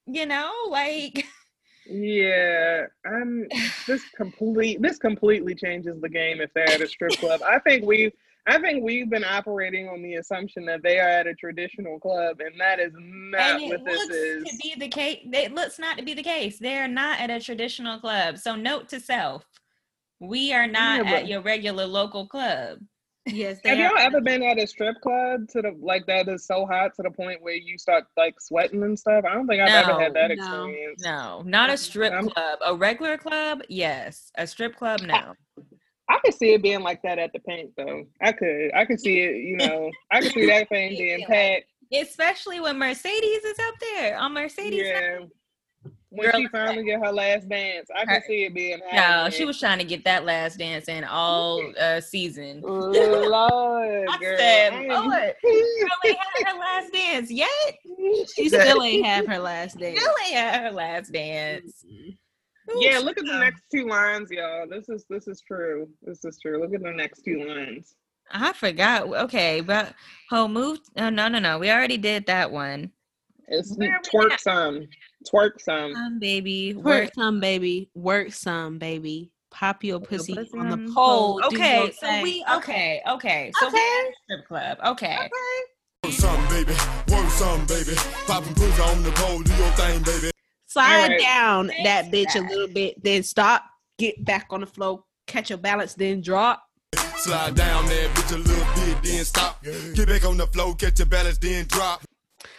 You know, like *laughs* Yeah, I'm. This complete. This completely changes the game if they're at a strip club. I think we. I think we've been operating on the assumption that they are at a traditional club, and that is not and what this looks is. to be the case. It looks not to be the case. They're not at a traditional club. So note to self: we are not Yeah, at your regular local club. Yes, Have y'all ever been at a strip club to the like that is so hot to the point where you start like sweating and stuff? I don't think I've ever had No, that no, experience. No, not a strip I'm- club. A regular club, yes. A strip club, no. I could see it being like that at the Pynk though. I could. I could see it. You know, I could see that thing being *laughs* packed. Especially when Mercedes is up there on Mercedes. Yeah. When Girl, she finally get her last dance, I Her- can see it being No, she was trying to get that last dance in all uh, season. *laughs* Lord, I girl. said, Lord, *laughs* Girl ain't had her last dance yet. She still ain't have her last day. Still ain't had her last dance. Yeah, look at the next two lines, y'all. This is this is true. This is true. Look at the next two lines. I forgot. Okay, but oh, move. Oh, no, no, no. We already did that one. It's Where are we twerk some. Twerk some. Um, baby, Work work. some, baby. Work some, baby. Pop your pussy pussy on on the the pole. pole. Okay, so thing. we okay, okay. So we're Okay. at strip club. Okay. Okay. something, baby. Work something, baby. Popping pussy on the pole, do your thing, baby. Slide Alright. down Thanks, that bitch a little bit, then stop, get back on the flow, catch your balance, then drop. Slide down that bitch a little bit, then stop. Get back on the flow, catch your balance, then drop.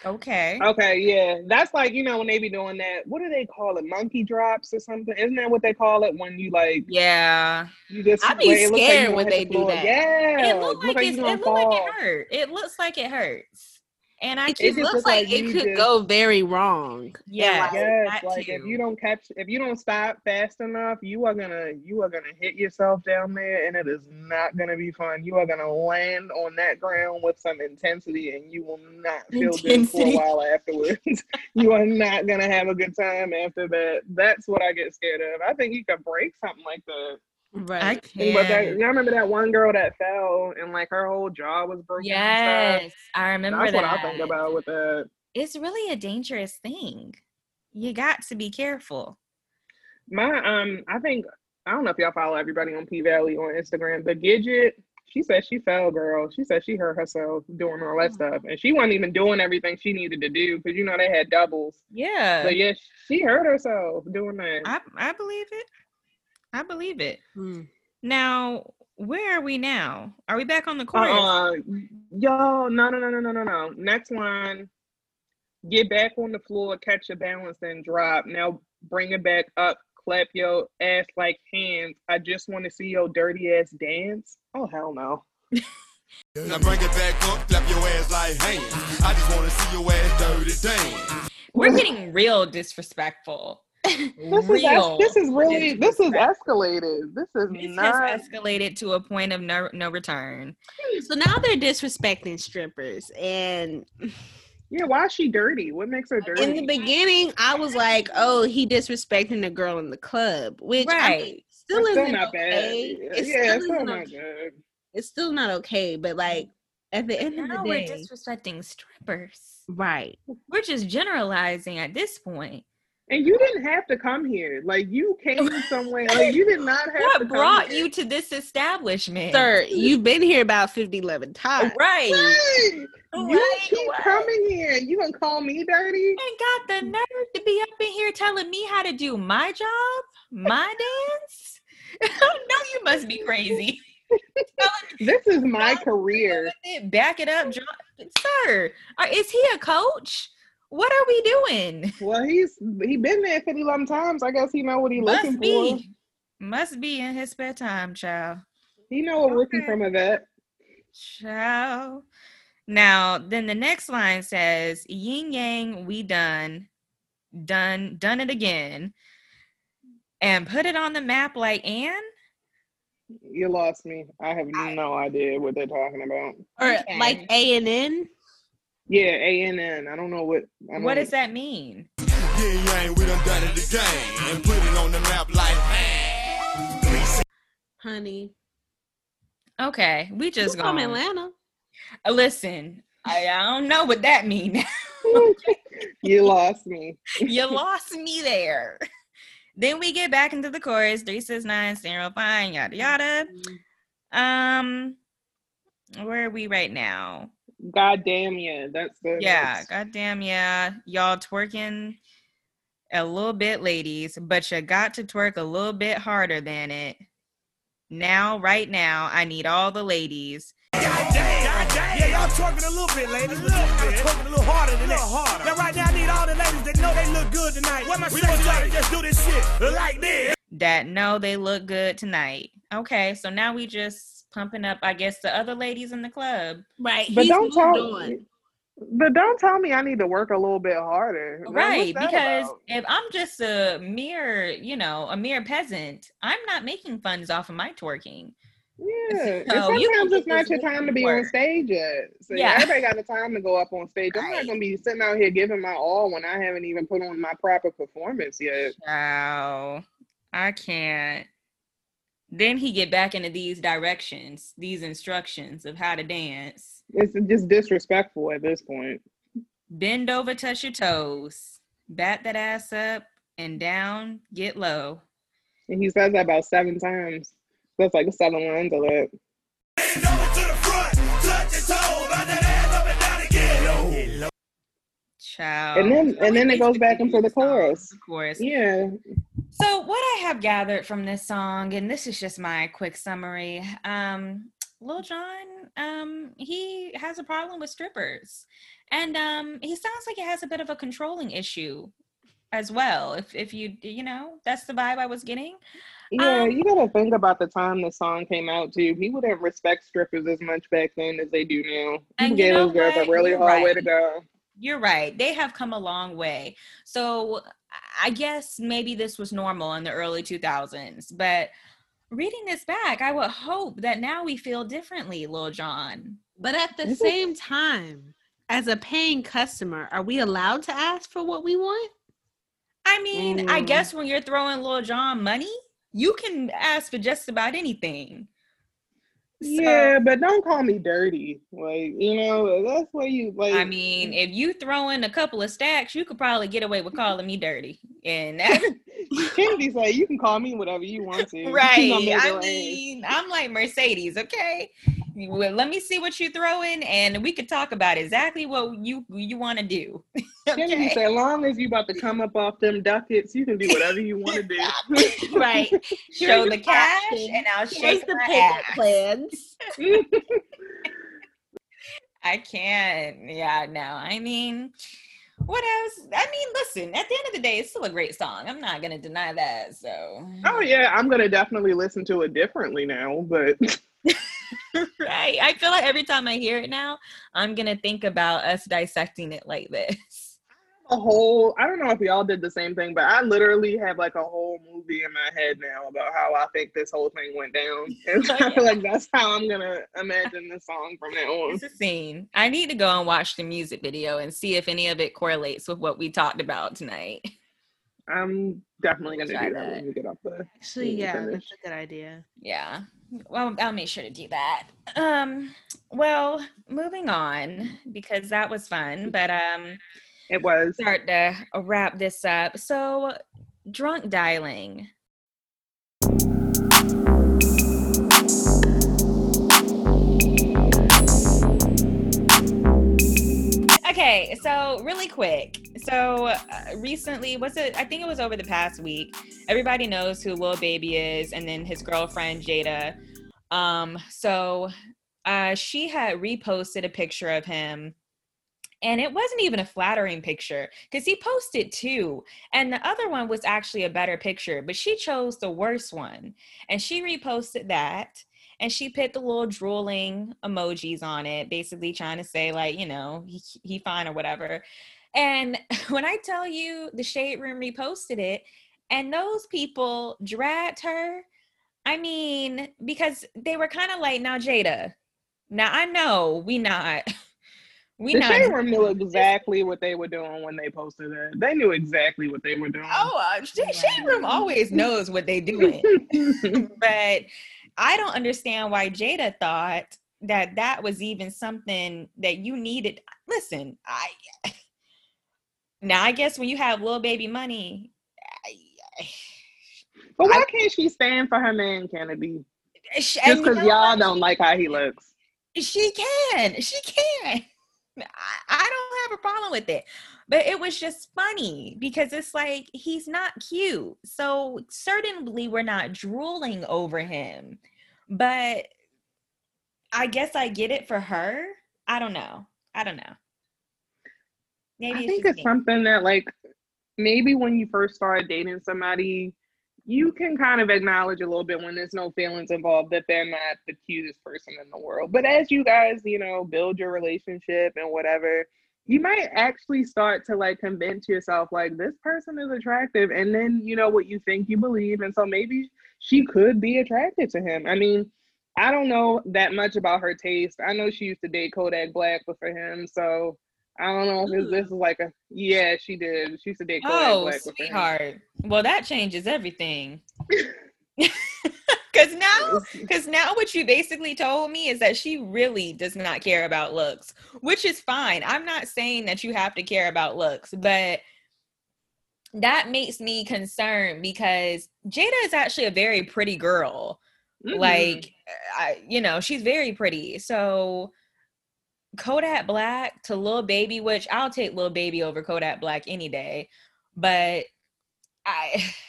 Okay. Okay, yeah, that's like you know when they be doing that. What do they call it? Monkey drops or something? Isn't that what they call it when you like Yeah. you just? I be where it looks like scared when they the do that. Yeah, It looks like, you it's, it gonna like it hurt. It looks like it hurts. And I It just looks like, like it could just- go very wrong. yeah, like, Yes, like if you don't catch, if you don't stop fast enough, you are gonna, you are gonna hit yourself down there, and it is not gonna be fun. You are gonna land on that ground with some intensity, and you will not feel good for a while afterwards. *laughs* you are not gonna have a good time after that. That's what I get scared of. I think you could break something like that. I Right. But that, y'all remember that one girl that fell and like her whole jaw was broken? Yes, I stuff? remember That's that. what I think about with that. It's really a dangerous thing. You got to be careful. My um, I think I don't know if y'all follow everybody on P Valley on Instagram. The Gidget, she said she fell, girl. She said she hurt herself doing all that stuff, and she wasn't even doing everything she needed to do because you know they had doubles. Yeah. But yeah, she hurt herself doing that. I I believe it. I believe it. Hmm. Now, where are we now? Are we back on the chorus? Uh, yo, no, no, no, no, no, no, no. Next one, get back on the floor, catch your balance, and drop. Now bring it back up, clap your ass like hands. I just want to see your dirty ass dance. Oh hell no. *laughs* Now bring it back up, clap your ass like hands. I just wanna see your ass dirty dance. We're getting real disrespectful. This is real. es- this is really this is escalated. This is This not. has escalated to a point of no no return. Hmm, so now they're disrespecting strippers. And *sighs* Yeah, why is she dirty? What makes her dirty? in the beginning, I was like, oh, he disrespecting the girl in the club, which I mean, Right. still It's isn't still not okay. bad. It's yeah, still it's still isn't okay. good. It's still not okay. But like at the end of Now the we're day, disrespecting strippers. right. We're just generalizing at this point. And you didn't have to come here. Like you came somewhere. Like you did not have to What come brought here. you to this establishment? Sir, you've been here about 50, 11 times. Right. Right. You Right, keep right. coming here. You gonna call me dirty? And got the nerve to be up in here telling me how to do my job, my dance. *laughs* no, you must be crazy. *laughs* This is my career. back it up, John. Sir, is he a coach? What are we doing? Well, he's he been there 50 11 times. I guess he know what he Must looking for. be. Must be in his spare time, child. He know a rookie Okay. from a vet. Child. Now, then the next line says, Ying Yang, we done, done, done it again. And put it on the map like Anne? You lost me. I have no idea what they're talking about. Or Okay. like A and N. Yeah, A N N. I don't know what. I don't What does that mean? Yeah, yang, we done done it again. And put it on the map like hands. Honey. Okay, we Just just from. Atlanta. Uh, Listen, I, I don't know what that means. *laughs* you lost me. you lost me there. Then we get back into the chorus. Three six nine zero fine yada yada. Um, where are we right now? God damn yeah. That's the Yeah, that's- goddamn yeah, y'all twerking a little bit, ladies, but you got to twerk a little bit harder than it. Now, right now, I need all the ladies. God damn. Yeah, y'all twerking a little bit, ladies. A little bit. Twerking a little harder than that. harder. Now, right now, I need all the ladies that know they look good tonight. What my we gonna try to just do this shit like this. that know they look good tonight. Okay, so now we just pumping up, I guess, the other ladies in the club. Right. But He's don't moved tell. on. But don't tell me I need to work a little bit harder. Right, that because about? if I'm just a mere, you know, a mere peasant, I'm not making funds off of my twerking. Yeah, So you can sometimes get it's not this your time to to be on stage yet. So Yeah. everybody got the time to go up on stage. I'm not gonna be sitting out here giving my all when I haven't even put on my proper performance yet. Wow, I can't. Then he get back into these directions, these instructions of how to dance. It's just disrespectful at this point. Bend over, touch your toes, bat that ass up and down, get low. And he says that about seven times. That's like seven lines of it. Child. And then and then it goes back into the chorus. Of course. Yeah. So what I have gathered from this song, and this is just my quick summary, um, Lil Jon, um, he has a problem with strippers. And um, he sounds like he has a bit of a controlling issue as well. If if you you know, that's the vibe I was getting. Yeah, Um, you gotta think about the time the song came out too. People didn't respect strippers as much back then as they do now. You gave those girls a really hard way to go. You're right. They have come a long way. So I guess maybe this was normal in the early 2000s, but reading this back, I would hope that now we feel differently, Lil Jon. But at the same time, as a paying customer, are we allowed to ask for what we want? I mean, I Mm. guess when you're throwing Lil Jon money, you can ask for just about anything. So, yeah, but don't call me dirty. Like, you know, that's what you like. I mean, if you throw in a couple of stacks, you could probably get away with calling me dirty. And that, *laughs* Kennedy said you can call me whatever you want to. Right. gonna make it I mean, I'm like Mercedes, okay? Well, let me see what you throw in, and we could talk about exactly what you you want to do. *laughs* Okay? said, long as you about to come up off them ducats, you can do whatever you want to do. *laughs* right. *laughs* Show the cash, option. and I'll Here's shake the payment plans. I can't. Yeah, no. I mean, what else? I mean, listen, at the end of the day, it's still a great song. I'm not gonna deny that. So oh yeah, I'm gonna definitely listen to it differently now, but *laughs* right. I feel like every time I hear it now, I'm gonna think about us dissecting it like this. a whole I don't know if y'all did the same thing, but I literally have like a whole movie in my head now about how I think this whole thing went down. *laughs* And Oh, I feel like that's how I'm gonna imagine the song from now on. It's a scene. I need to go and watch the music video and see if any of it correlates with what we talked about tonight. I'm definitely gonna do that, that. when we get off the Actually, Yeah, yeah, finish. that's a good idea. Yeah. Well, I'll make sure to do that. Um, well, moving on because that was fun, but um it was. start to wrap this up. So, drunk dialing. Okay, so really quick. So uh, recently, was it? I think it was over the past week. Everybody knows who Lil Baby is, and then his girlfriend Jada. Um, so uh, she had reposted a picture of him and it wasn't even a flattering picture because he posted two and the other one was actually a better picture but she chose the worst one and she reposted that and she put the little drooling emojis on it basically trying to say like you know he, he fine or whatever and *laughs* when i tell you the shade room reposted it and those people dragged her i mean because they were kind of like now jada now i know we not *laughs* we The not shade room knew *laughs* exactly what they were doing when they posted it. They knew exactly what they were doing. Oh, uh, Shade Room always knows what they're doing. but I don't understand why Jada thought that that was even something that you needed. Listen, I now I guess when you have Lil Baby money, I, but why can't she stand for her man, Kennedy? I, sh- Just you because know y'all don't like how he looks. she can she can *laughs* I, I don't have a problem with it but it was just funny because it's like he's not cute. So certainly we're not drooling over him. But i guess i get it for her. I don't know. I don't know. Maybe I it's think it's me. something that like maybe when you first start dating somebody, you can kind of acknowledge a little bit when there's no feelings involved that they're not the cutest person in the world. But as you guys, you know, build your relationship and whatever, you might actually start to like convince yourself like this person is attractive and then you know what you think you believe and so maybe she could be attracted to him. I mean, I don't know that much about her taste. I know she used to date Kodak Black before him, so I don't know if this is like a yeah, she did. She used to date Kodak oh Black before him. sweetheart well that changes everything *laughs* because now Because now what you basically told me is that she really does not care about looks, which is fine. I'm not saying that you have to care about looks, but that makes me concerned because Jada is actually a very pretty girl. Mhm. Like, I, you know, she's very pretty. So Kodak Black to Lil Baby, which I'll take Lil Baby over Kodak Black any day, but I. *laughs*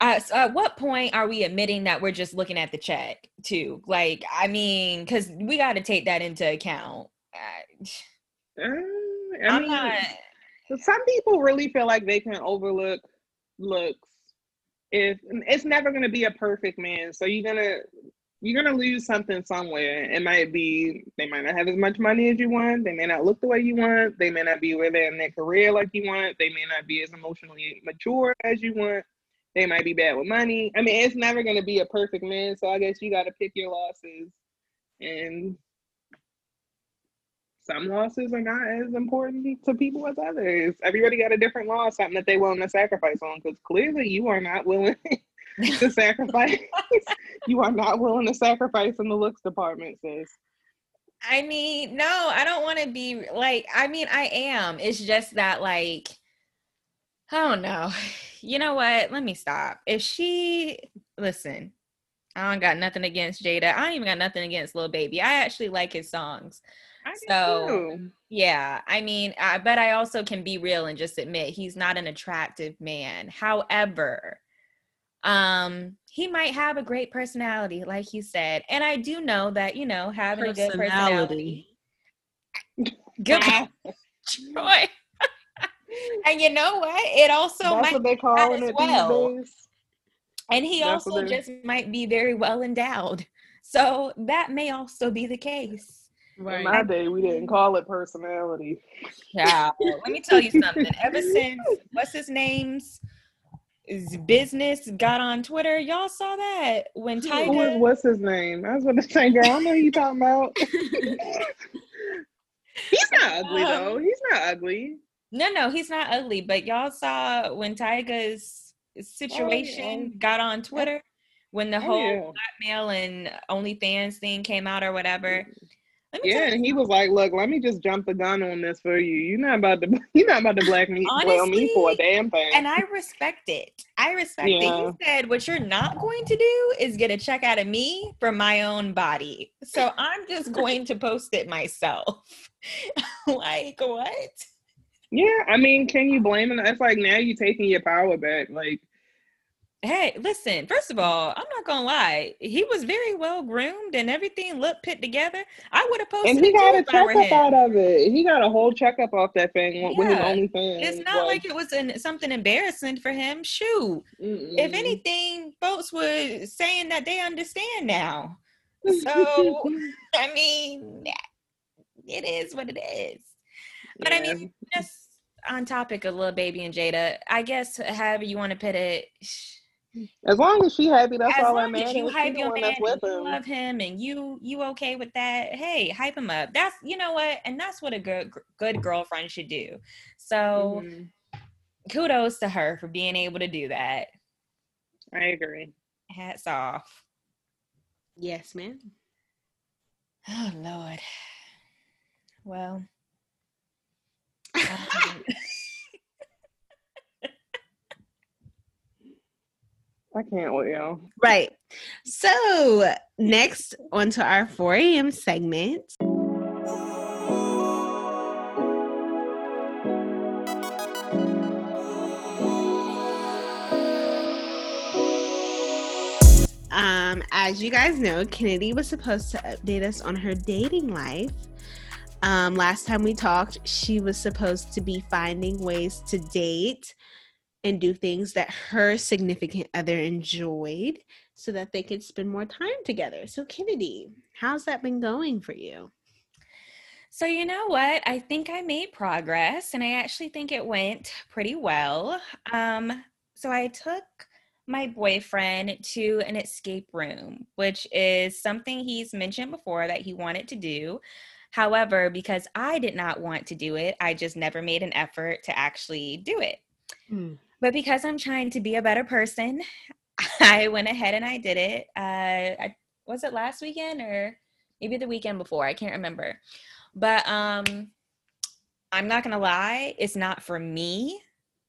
Uh, so at what point are we admitting that we're just looking at the check too? Like, I mean, because we got to take that into account. Uh, I I'm mean, not. some people really feel like they can overlook looks. If it's never going to be a perfect man, so you're gonna you're gonna lose something somewhere. It might be they might not have as much money as you want. They may not look the way you want. They may not be where they're in their career like you want. They may not be as emotionally mature as you want. They might be bad with money. I mean, it's never going to be a perfect man. So I guess you got to pick your losses. And some losses are not as important to people as others. Everybody got a different loss, something that they're willing to sacrifice on. Because clearly, you are not willing *laughs* to sacrifice. *laughs* you are not willing to sacrifice in the looks department, sis. I mean, no, I don't want to be like, I mean, I am. It's just that, like, I *sighs* don't. You know what? Let me stop. If she, listen, I don't got nothing against Jada. I don't even got nothing against Lil Baby. I actually like his songs. I So. Yeah, I mean, I, but I also can be real and just admit he's not an attractive man. However, um, he might have a great personality, like you said, and I do know that you know having a good personality. Good, *laughs* *laughs* Troy. And you know what? It also That's might, what they calling as well. these days. and he that's also just might be very well endowed. So that may also be the case. In my day, we didn't call it personality. Yeah. Let me tell you *laughs* something. Ever since what's his name's his business got on Twitter, y'all saw that when Who is, what's his name? I was going to say, girl, I know who you talking about. *laughs* He's not ugly Um, though. He's not ugly. No, no, he's not ugly. But y'all saw when Tyga's situation oh. got on Twitter when the Oh, whole yeah. blackmail and OnlyFans thing came out or whatever. Mm-hmm. Me Yeah, and he was like, "Look, let me just jump the gun on this for you. You're not about to, *laughs* you're not about to black me, blail me for a damn thing." and I respect it. I respect Yeah. it. He said, "What you're not going to do is get a check out of me for my own body. So I'm just going to post it myself." *laughs* like what? Yeah, I mean, can you blame him? It's like now you're taking your power back. Like, Hey, listen. First of all, I'm not gonna lie. He was very well groomed and everything looked put together. I would have posted and he got a if checkup out of it. He got a whole checkup off that thing with- with his Yeah. OnlyFans. It's not like it was an, something embarrassing for him. Shoot. If mm-mm. anything, folks were saying that they understand now. *laughs* So I mean, it is what it is. But I mean, just on topic of Lil Baby and Jada, I guess however you want to put it, as long as she happy, that's as all that long matters. as you She hype your one man, that's and with you him. love him, and you you okay with that, hey, hype him up. That's you know what, and that's what a good good girlfriend should do. So Mhm. kudos to her for being able to do that. I agree. Hats off. Yes, ma'am. Oh Lord. Well. I can't wait, y'all. Right. So next on to our 4 a.m. segment. Um, as you guys know, Kennedy was supposed to update us on her dating life. Um, last time we talked, she was supposed to be finding ways to date and do things that her significant other enjoyed so that they could spend more time together. So, Kennedy, how's that been going for you? So, you know what? I think I made progress and I actually think it went pretty well. Um, so, I took my boyfriend to an escape room, which is something he's mentioned before that he wanted to do. However, because I did not want to do it, I just never made an effort to actually do it. Mm. But because I'm trying to be a better person, *laughs* I went ahead and I did it. Uh, I, was it last weekend or maybe the weekend before? I can't remember. But um, I'm not gonna lie, it's not for me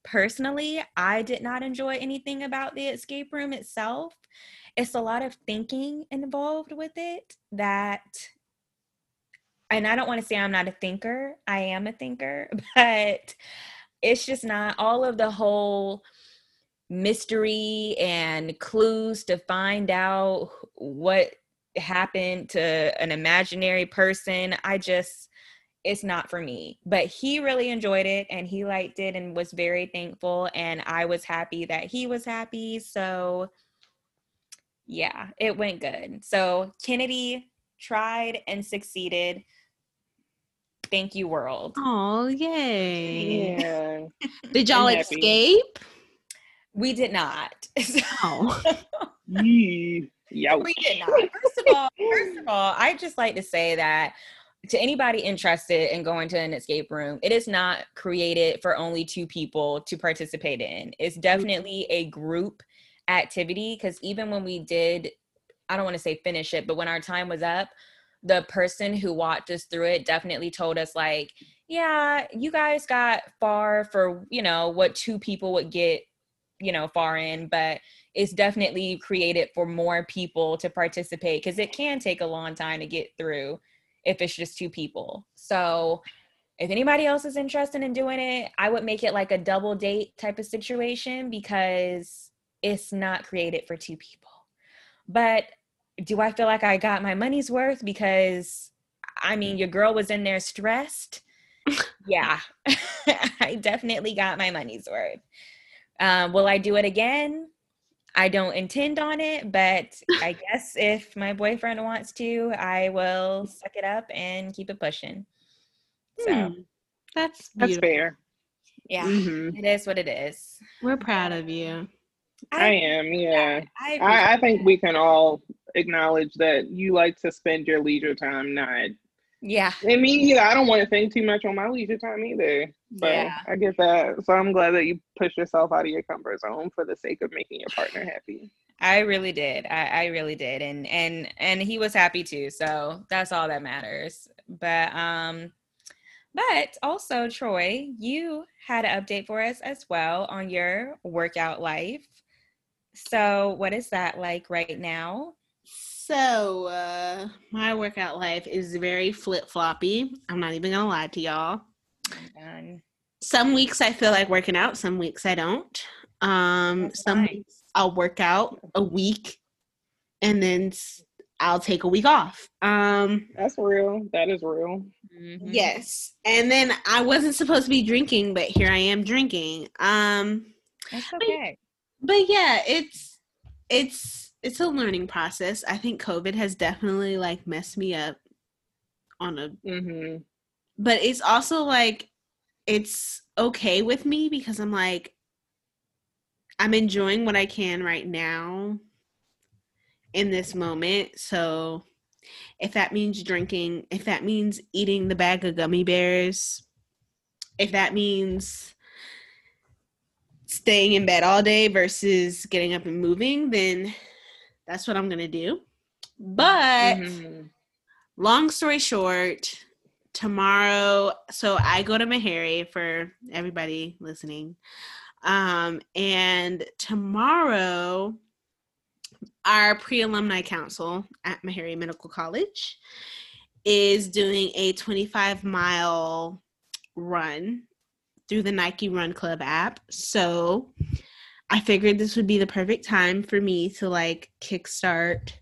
personally. I did not enjoy anything about the escape room itself. It's a lot of thinking involved with it that and I don't want to say I'm not a thinker. I am a thinker, *laughs* but it's just not all of the whole mystery and clues to find out what happened to an imaginary person. I just it's not for me. But he really enjoyed it and he liked it and was very thankful and I was happy that he was happy. So yeah, it went good. So Kennedy tried and succeeded. Thank you, world. Oh, yay. Yeah. *laughs* Did y'all I'm happy. escape? We did not. *laughs* Oh. Yee. Youch. we did not. First of all, first of all, I just like to say that to anybody interested in going to an escape room, it is not created for only two people to participate in. It's definitely a group activity because even when we did, I don't want to say finish it, but when our time was up, the person who walked us through it definitely told us like, yeah, you guys got far for, you know, what two people would get, you know, far in, but it's definitely created for more people to participate because it can take a long time to get through if it's just two people. So if anybody else is interested in doing it, I would make it like a double date type of situation because it's not created for two people. But do I feel like I got my money's worth? Because I mean, your girl was in there stressed. yeah, *laughs* I definitely got my money's worth. Um, will I do it again? I don't intend on it, but I *laughs* guess if my boyfriend wants to, I will suck it up and keep it pushing. So, Hmm. That's That's fair. yeah, hmm it is what it is. We're proud of you. I am, yeah. I. I, I think we can all acknowledge that you like to spend your leisure time not. yeah, And me either. I don't want to think too much on my leisure time either. But yeah. I get that. So I'm glad that you push yourself out of your comfort zone for the sake of making your partner happy. I really did. I, I really did, and and and he was happy too. So that's all that matters. But um, but also Troy, you had an update for us as well on your workout life. So what is that like right now? So, uh, my workout life is very flip floppy. I'm not even gonna lie to y'all. And Some weeks I feel like working out, some weeks I don't. Um, That's some nice. weeks I'll work out a week and then I'll take a week off. Um, That's real. That is real. Mhm. yes. And then I wasn't supposed to be drinking, but here I am drinking. Um, that's okay. but yeah, it's it's it's a learning process. I think COVID has definitely like messed me up on a hmm but it's also like it's okay with me because I'm like I'm enjoying what I can right now in this moment. So if that means drinking, if that means eating the bag of gummy bears, if that means staying in bed all day versus getting up and moving, then that's what I'm to do. But Mhm. long story short, tomorrow, so I go to Meharry for everybody listening. Um, and tomorrow, our pre alumni council at Meharry Medical College is doing a 25 mile run through the Nike Run Club app. So I figured this would be the perfect time for me to like kickstart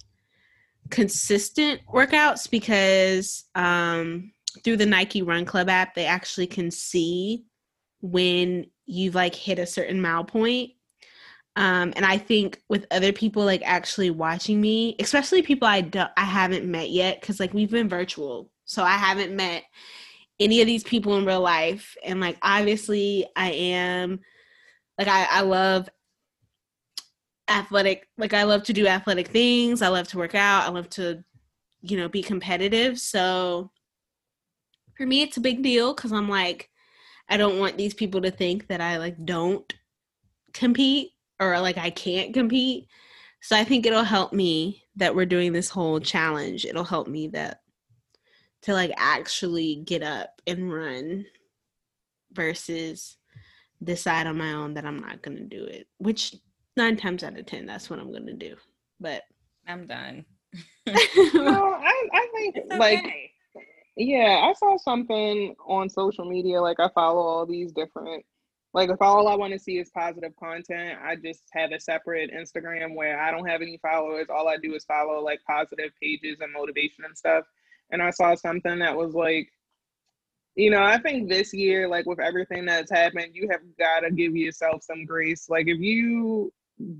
consistent workouts because um through the Nike Run Club app they actually can see when you've like hit a certain mile point. Um and I think with other people like actually watching me, especially people I don't I haven't met yet cuz like we've been virtual. So I haven't met any of these people in real life and like obviously I am like I I love athletic like i love to do athletic things. I love to work out. I love to you know be competitive. So for me it's a big deal because i'm like i don't want these people to think that i like don't compete or like i can't compete. So i think it'll help me that we're doing this whole challenge. It'll help me that to like actually get up and run versus decide on my own that i'm not to do it which nine times out of ten that's what i'm gonna do but I'm done. *laughs* No, I, I think It's like. Yeah, I saw something on social media. Like I follow all these different. Like if all I want to see is positive content, I just have a separate Instagram where I don't have any followers. All I do is follow like positive pages and motivation and stuff. And I saw something that was like, you know, I think this year, like with everything that's happened, you have got to give yourself some grace. Like if you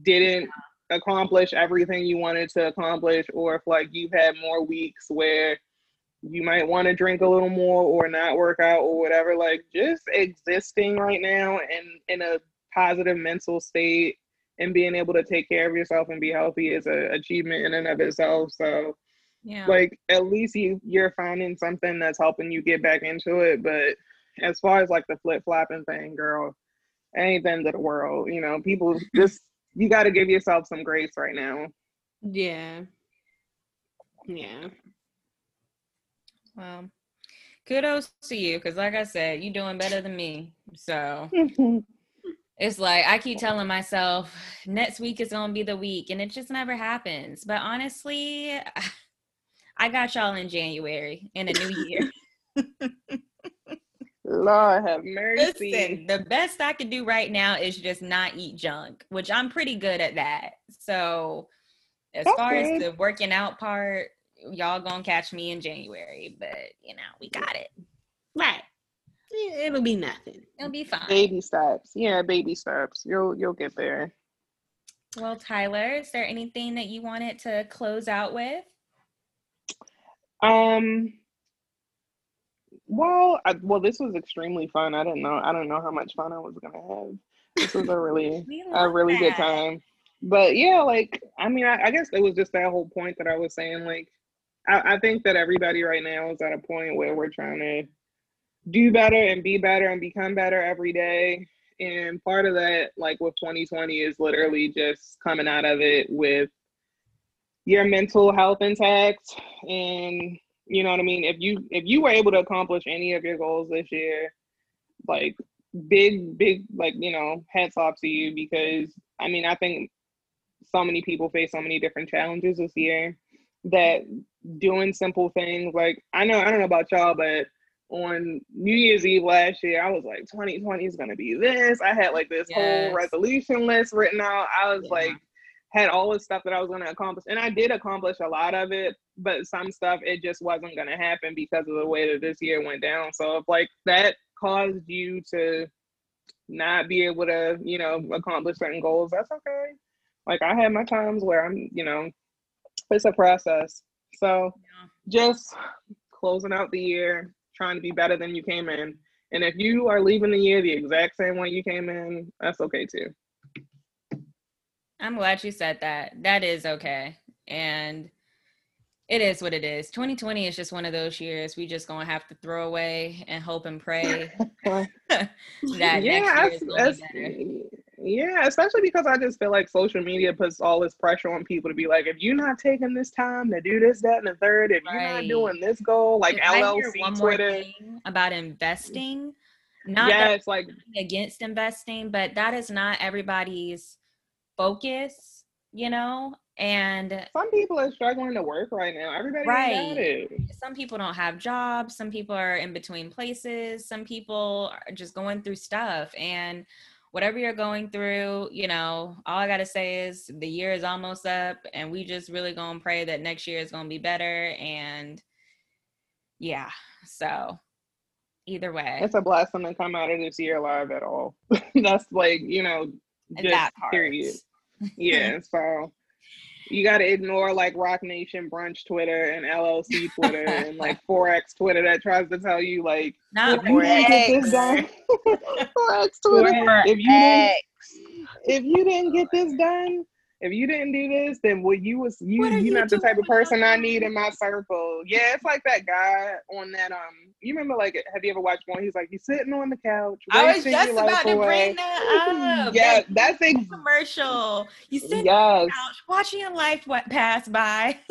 didn't accomplish everything you wanted to accomplish, or if like you've had more weeks where you might want to drink a little more or not work out or whatever like just existing right now and in a positive mental state and being able to take care of yourself and be healthy is a achievement in and of itself so Yeah. like at least you you're finding something that's helping you get back into it but as far as like the flip-flopping thing girl ain't the end of the world you know people just you got to give yourself some grace right now Yeah. Yeah. well, kudos to you because, like I said, you're doing better than me. So *laughs* it's like I keep telling myself next week is gonna be the week, and it just never happens. But honestly, *sighs* I got y'all in January in a new year. *laughs* lord have mercy Listen, the best I can do right now is just not eat junk, which I'm pretty good at that. So, as That's far as the working out part, y'all gonna catch me in January, but you know, we got it. Right. It'll be nothing. It'll be fine. baby steps yeah baby steps you'll you'll get there Well, Tyler, is there anything that you wanted to close out with? Um. Well, I, well, this was extremely fun. I didn't know. I don't know how much fun I was gonna have. This was a really, *laughs* a really good time. But yeah, like I mean, I, I guess it was just that whole point that I was saying. Like, I, I think that everybody right now is at a point where we're trying to do better and be better and become better every day. And part of that, like with 2020, is literally just coming out of it with your mental health intact and you know what I mean? If you if you were able to accomplish any of your goals this year, like big, big, like, you know, hats off to you because I mean, I think so many people face so many different challenges this year that doing simple things like I know I don't know about y'all, but on New Year's Eve last year, I was like, 2020 is gonna be this. I had like this Yes. whole resolution list written out. I was Yeah. like had all the stuff that I was going to accomplish, and I did accomplish a lot of it. But some stuff it just wasn't going to happen because of the way that this year went down. So if like that caused you to not be able to, you know, accomplish certain goals, that's okay. Like I had my times where I'm, you know, it's a process. So yeah. just closing out the year, trying to be better than you came in. And if you are leaving the year the exact same way you came in, that's okay too. I'm glad you said that. That is okay. And it is what it is. 2020 is just one of those years we just gonna have to throw away and hope and pray *laughs* *laughs* that next year yeah, is gonna be better. yeah, especially because I just feel like social media puts all this pressure on people to be like, if you're not taking this time to do this, that, and the third, if you're not doing this goal, like If LLC Twitter, about investing, not that yes, like against investing, but that is not everybody's focus, you know. And some people are struggling to work right now. Everybody Right. it. some people don't have jobs some people are in between places some people are just going through stuff and whatever you're going through you know all i gotta say is the year is almost up and we just really gonna pray that next year is gonna be better and yeah so either way It's a blessing to come out of this year alive at all. *laughs* That's like, you know, just that part. period. Yeah, so you got to ignore like Roc Nation Brunch Twitter and LLC Twitter and like *laughs* Forex Twitter that tries to tell you like not if you didn't get this done, *laughs* Forex Twitter. If you didn't, if you didn't get this done, if you didn't do this, then what you was you you you not the type of person I need in my circle. Yeah, it's like that guy on that um. You remember like have you ever watched one? He's like he's sitting on the couch. i was just about to bring that up Yeah, That that's ex- commercial you sit on the couch watching your life what pass by *laughs*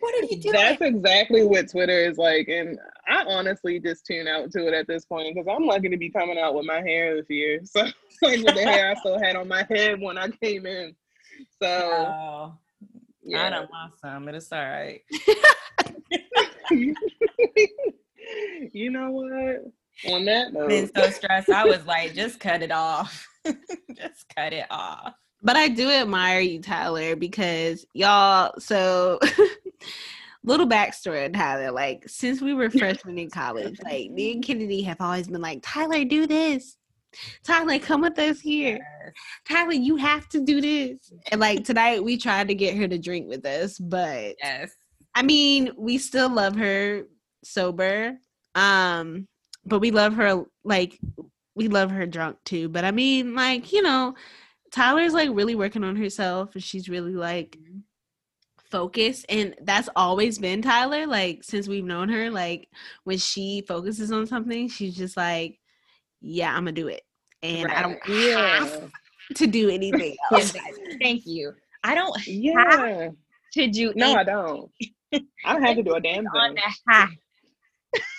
what are you doing That's exactly what Twitter is like, and I honestly just tune out to it at this point because I'm lucky to be coming out with my hair this year. *laughs* So like with the hair I still had on my head when I came in. So oh I don't want some, but it's all right. *laughs* *laughs* you know what? On that I've been so stressed. I was like, just cut it off. *laughs* just cut it off. But I do admire you, Tyler, because y'all. So, little backstory on Tyler. Like, since we were freshmen in college, like me and Kennedy have always been like, Tyler, do this. Tyler, come with us here. Tyler, you have to do this. And like tonight, we tried to get her to drink with us, but Yes. I mean, we still love her sober. Um, but we love her like we love her drunk too. But I mean, like, you know, Tyler's like really working on herself and she's really like focused and that's always been Tyler like since we've known her like when she focuses on something she's just like yeah I'm gonna do it and I don't yeah, have *laughs* to do anything *laughs* else. Thank you. I don't yeah. to do No, I don't. I don't *laughs* have to do a damn on thing. the half.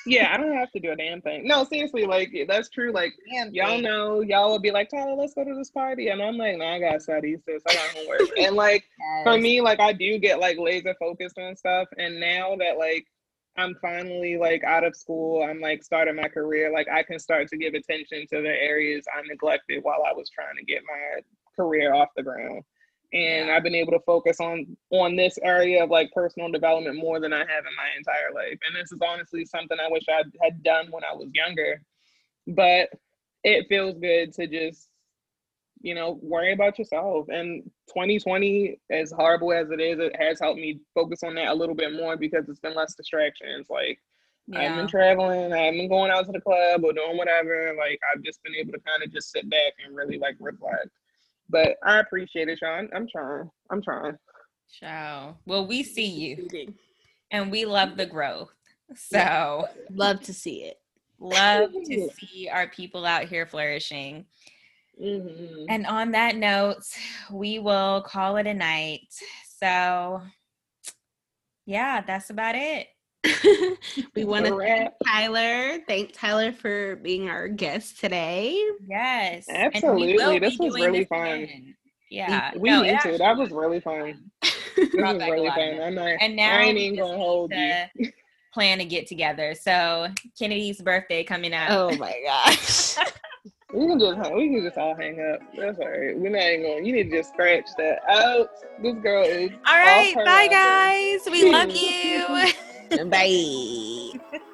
Yeah, I don't have to do a damn thing. No, seriously, like that's true. Like damn y'all thing. know, y'all will be like, Tyler, let's go to this party, and I'm like, nah, I got studies, sis. I got homework. and like for me, like I do get like laser focused on stuff, and now that like I'm finally like out of school, I'm like starting my career, like I can start to give attention to the areas I neglected while I was trying to get my career off the ground. And Yeah. I've been able to focus on on this area of like personal development more than I have in my entire life. And this is honestly something I wish I had done when I was younger. But it feels good to just you know, worry about yourself. And 2020, as horrible as it is, it has helped me focus on that a little bit more because it's been less distractions. Like I've been traveling, I haven't been going out to the club or doing whatever. Like I've just been able to kind of just sit back and really like reflect. But I appreciate it, Sean. I'm trying. I'm trying. Show. Well, we see you and we love the growth. *laughs* So Love to see it. love to *laughs* see our people out here flourishing. Mhm. And on that note, *sighs* we will call it a night. So yeah, that's about it. *laughs* we want to thank. Tyler. Thank Tyler for being our guest today. Yes. Absolutely. This was really this fun. again. Yeah. We no, need to. That was really fun. This Brought *laughs* was really fun. I'm not, And now I ain't we even just gonna hold you. *laughs* plan to get together. So Kennedy's birthday coming up. Oh my gosh. We can just hang, we can just all hang up. That's all right. We're not even going. You need to just scratch that out. This girl is All right, off her bye rocker. guys. We love you. *laughs* Bye. *laughs*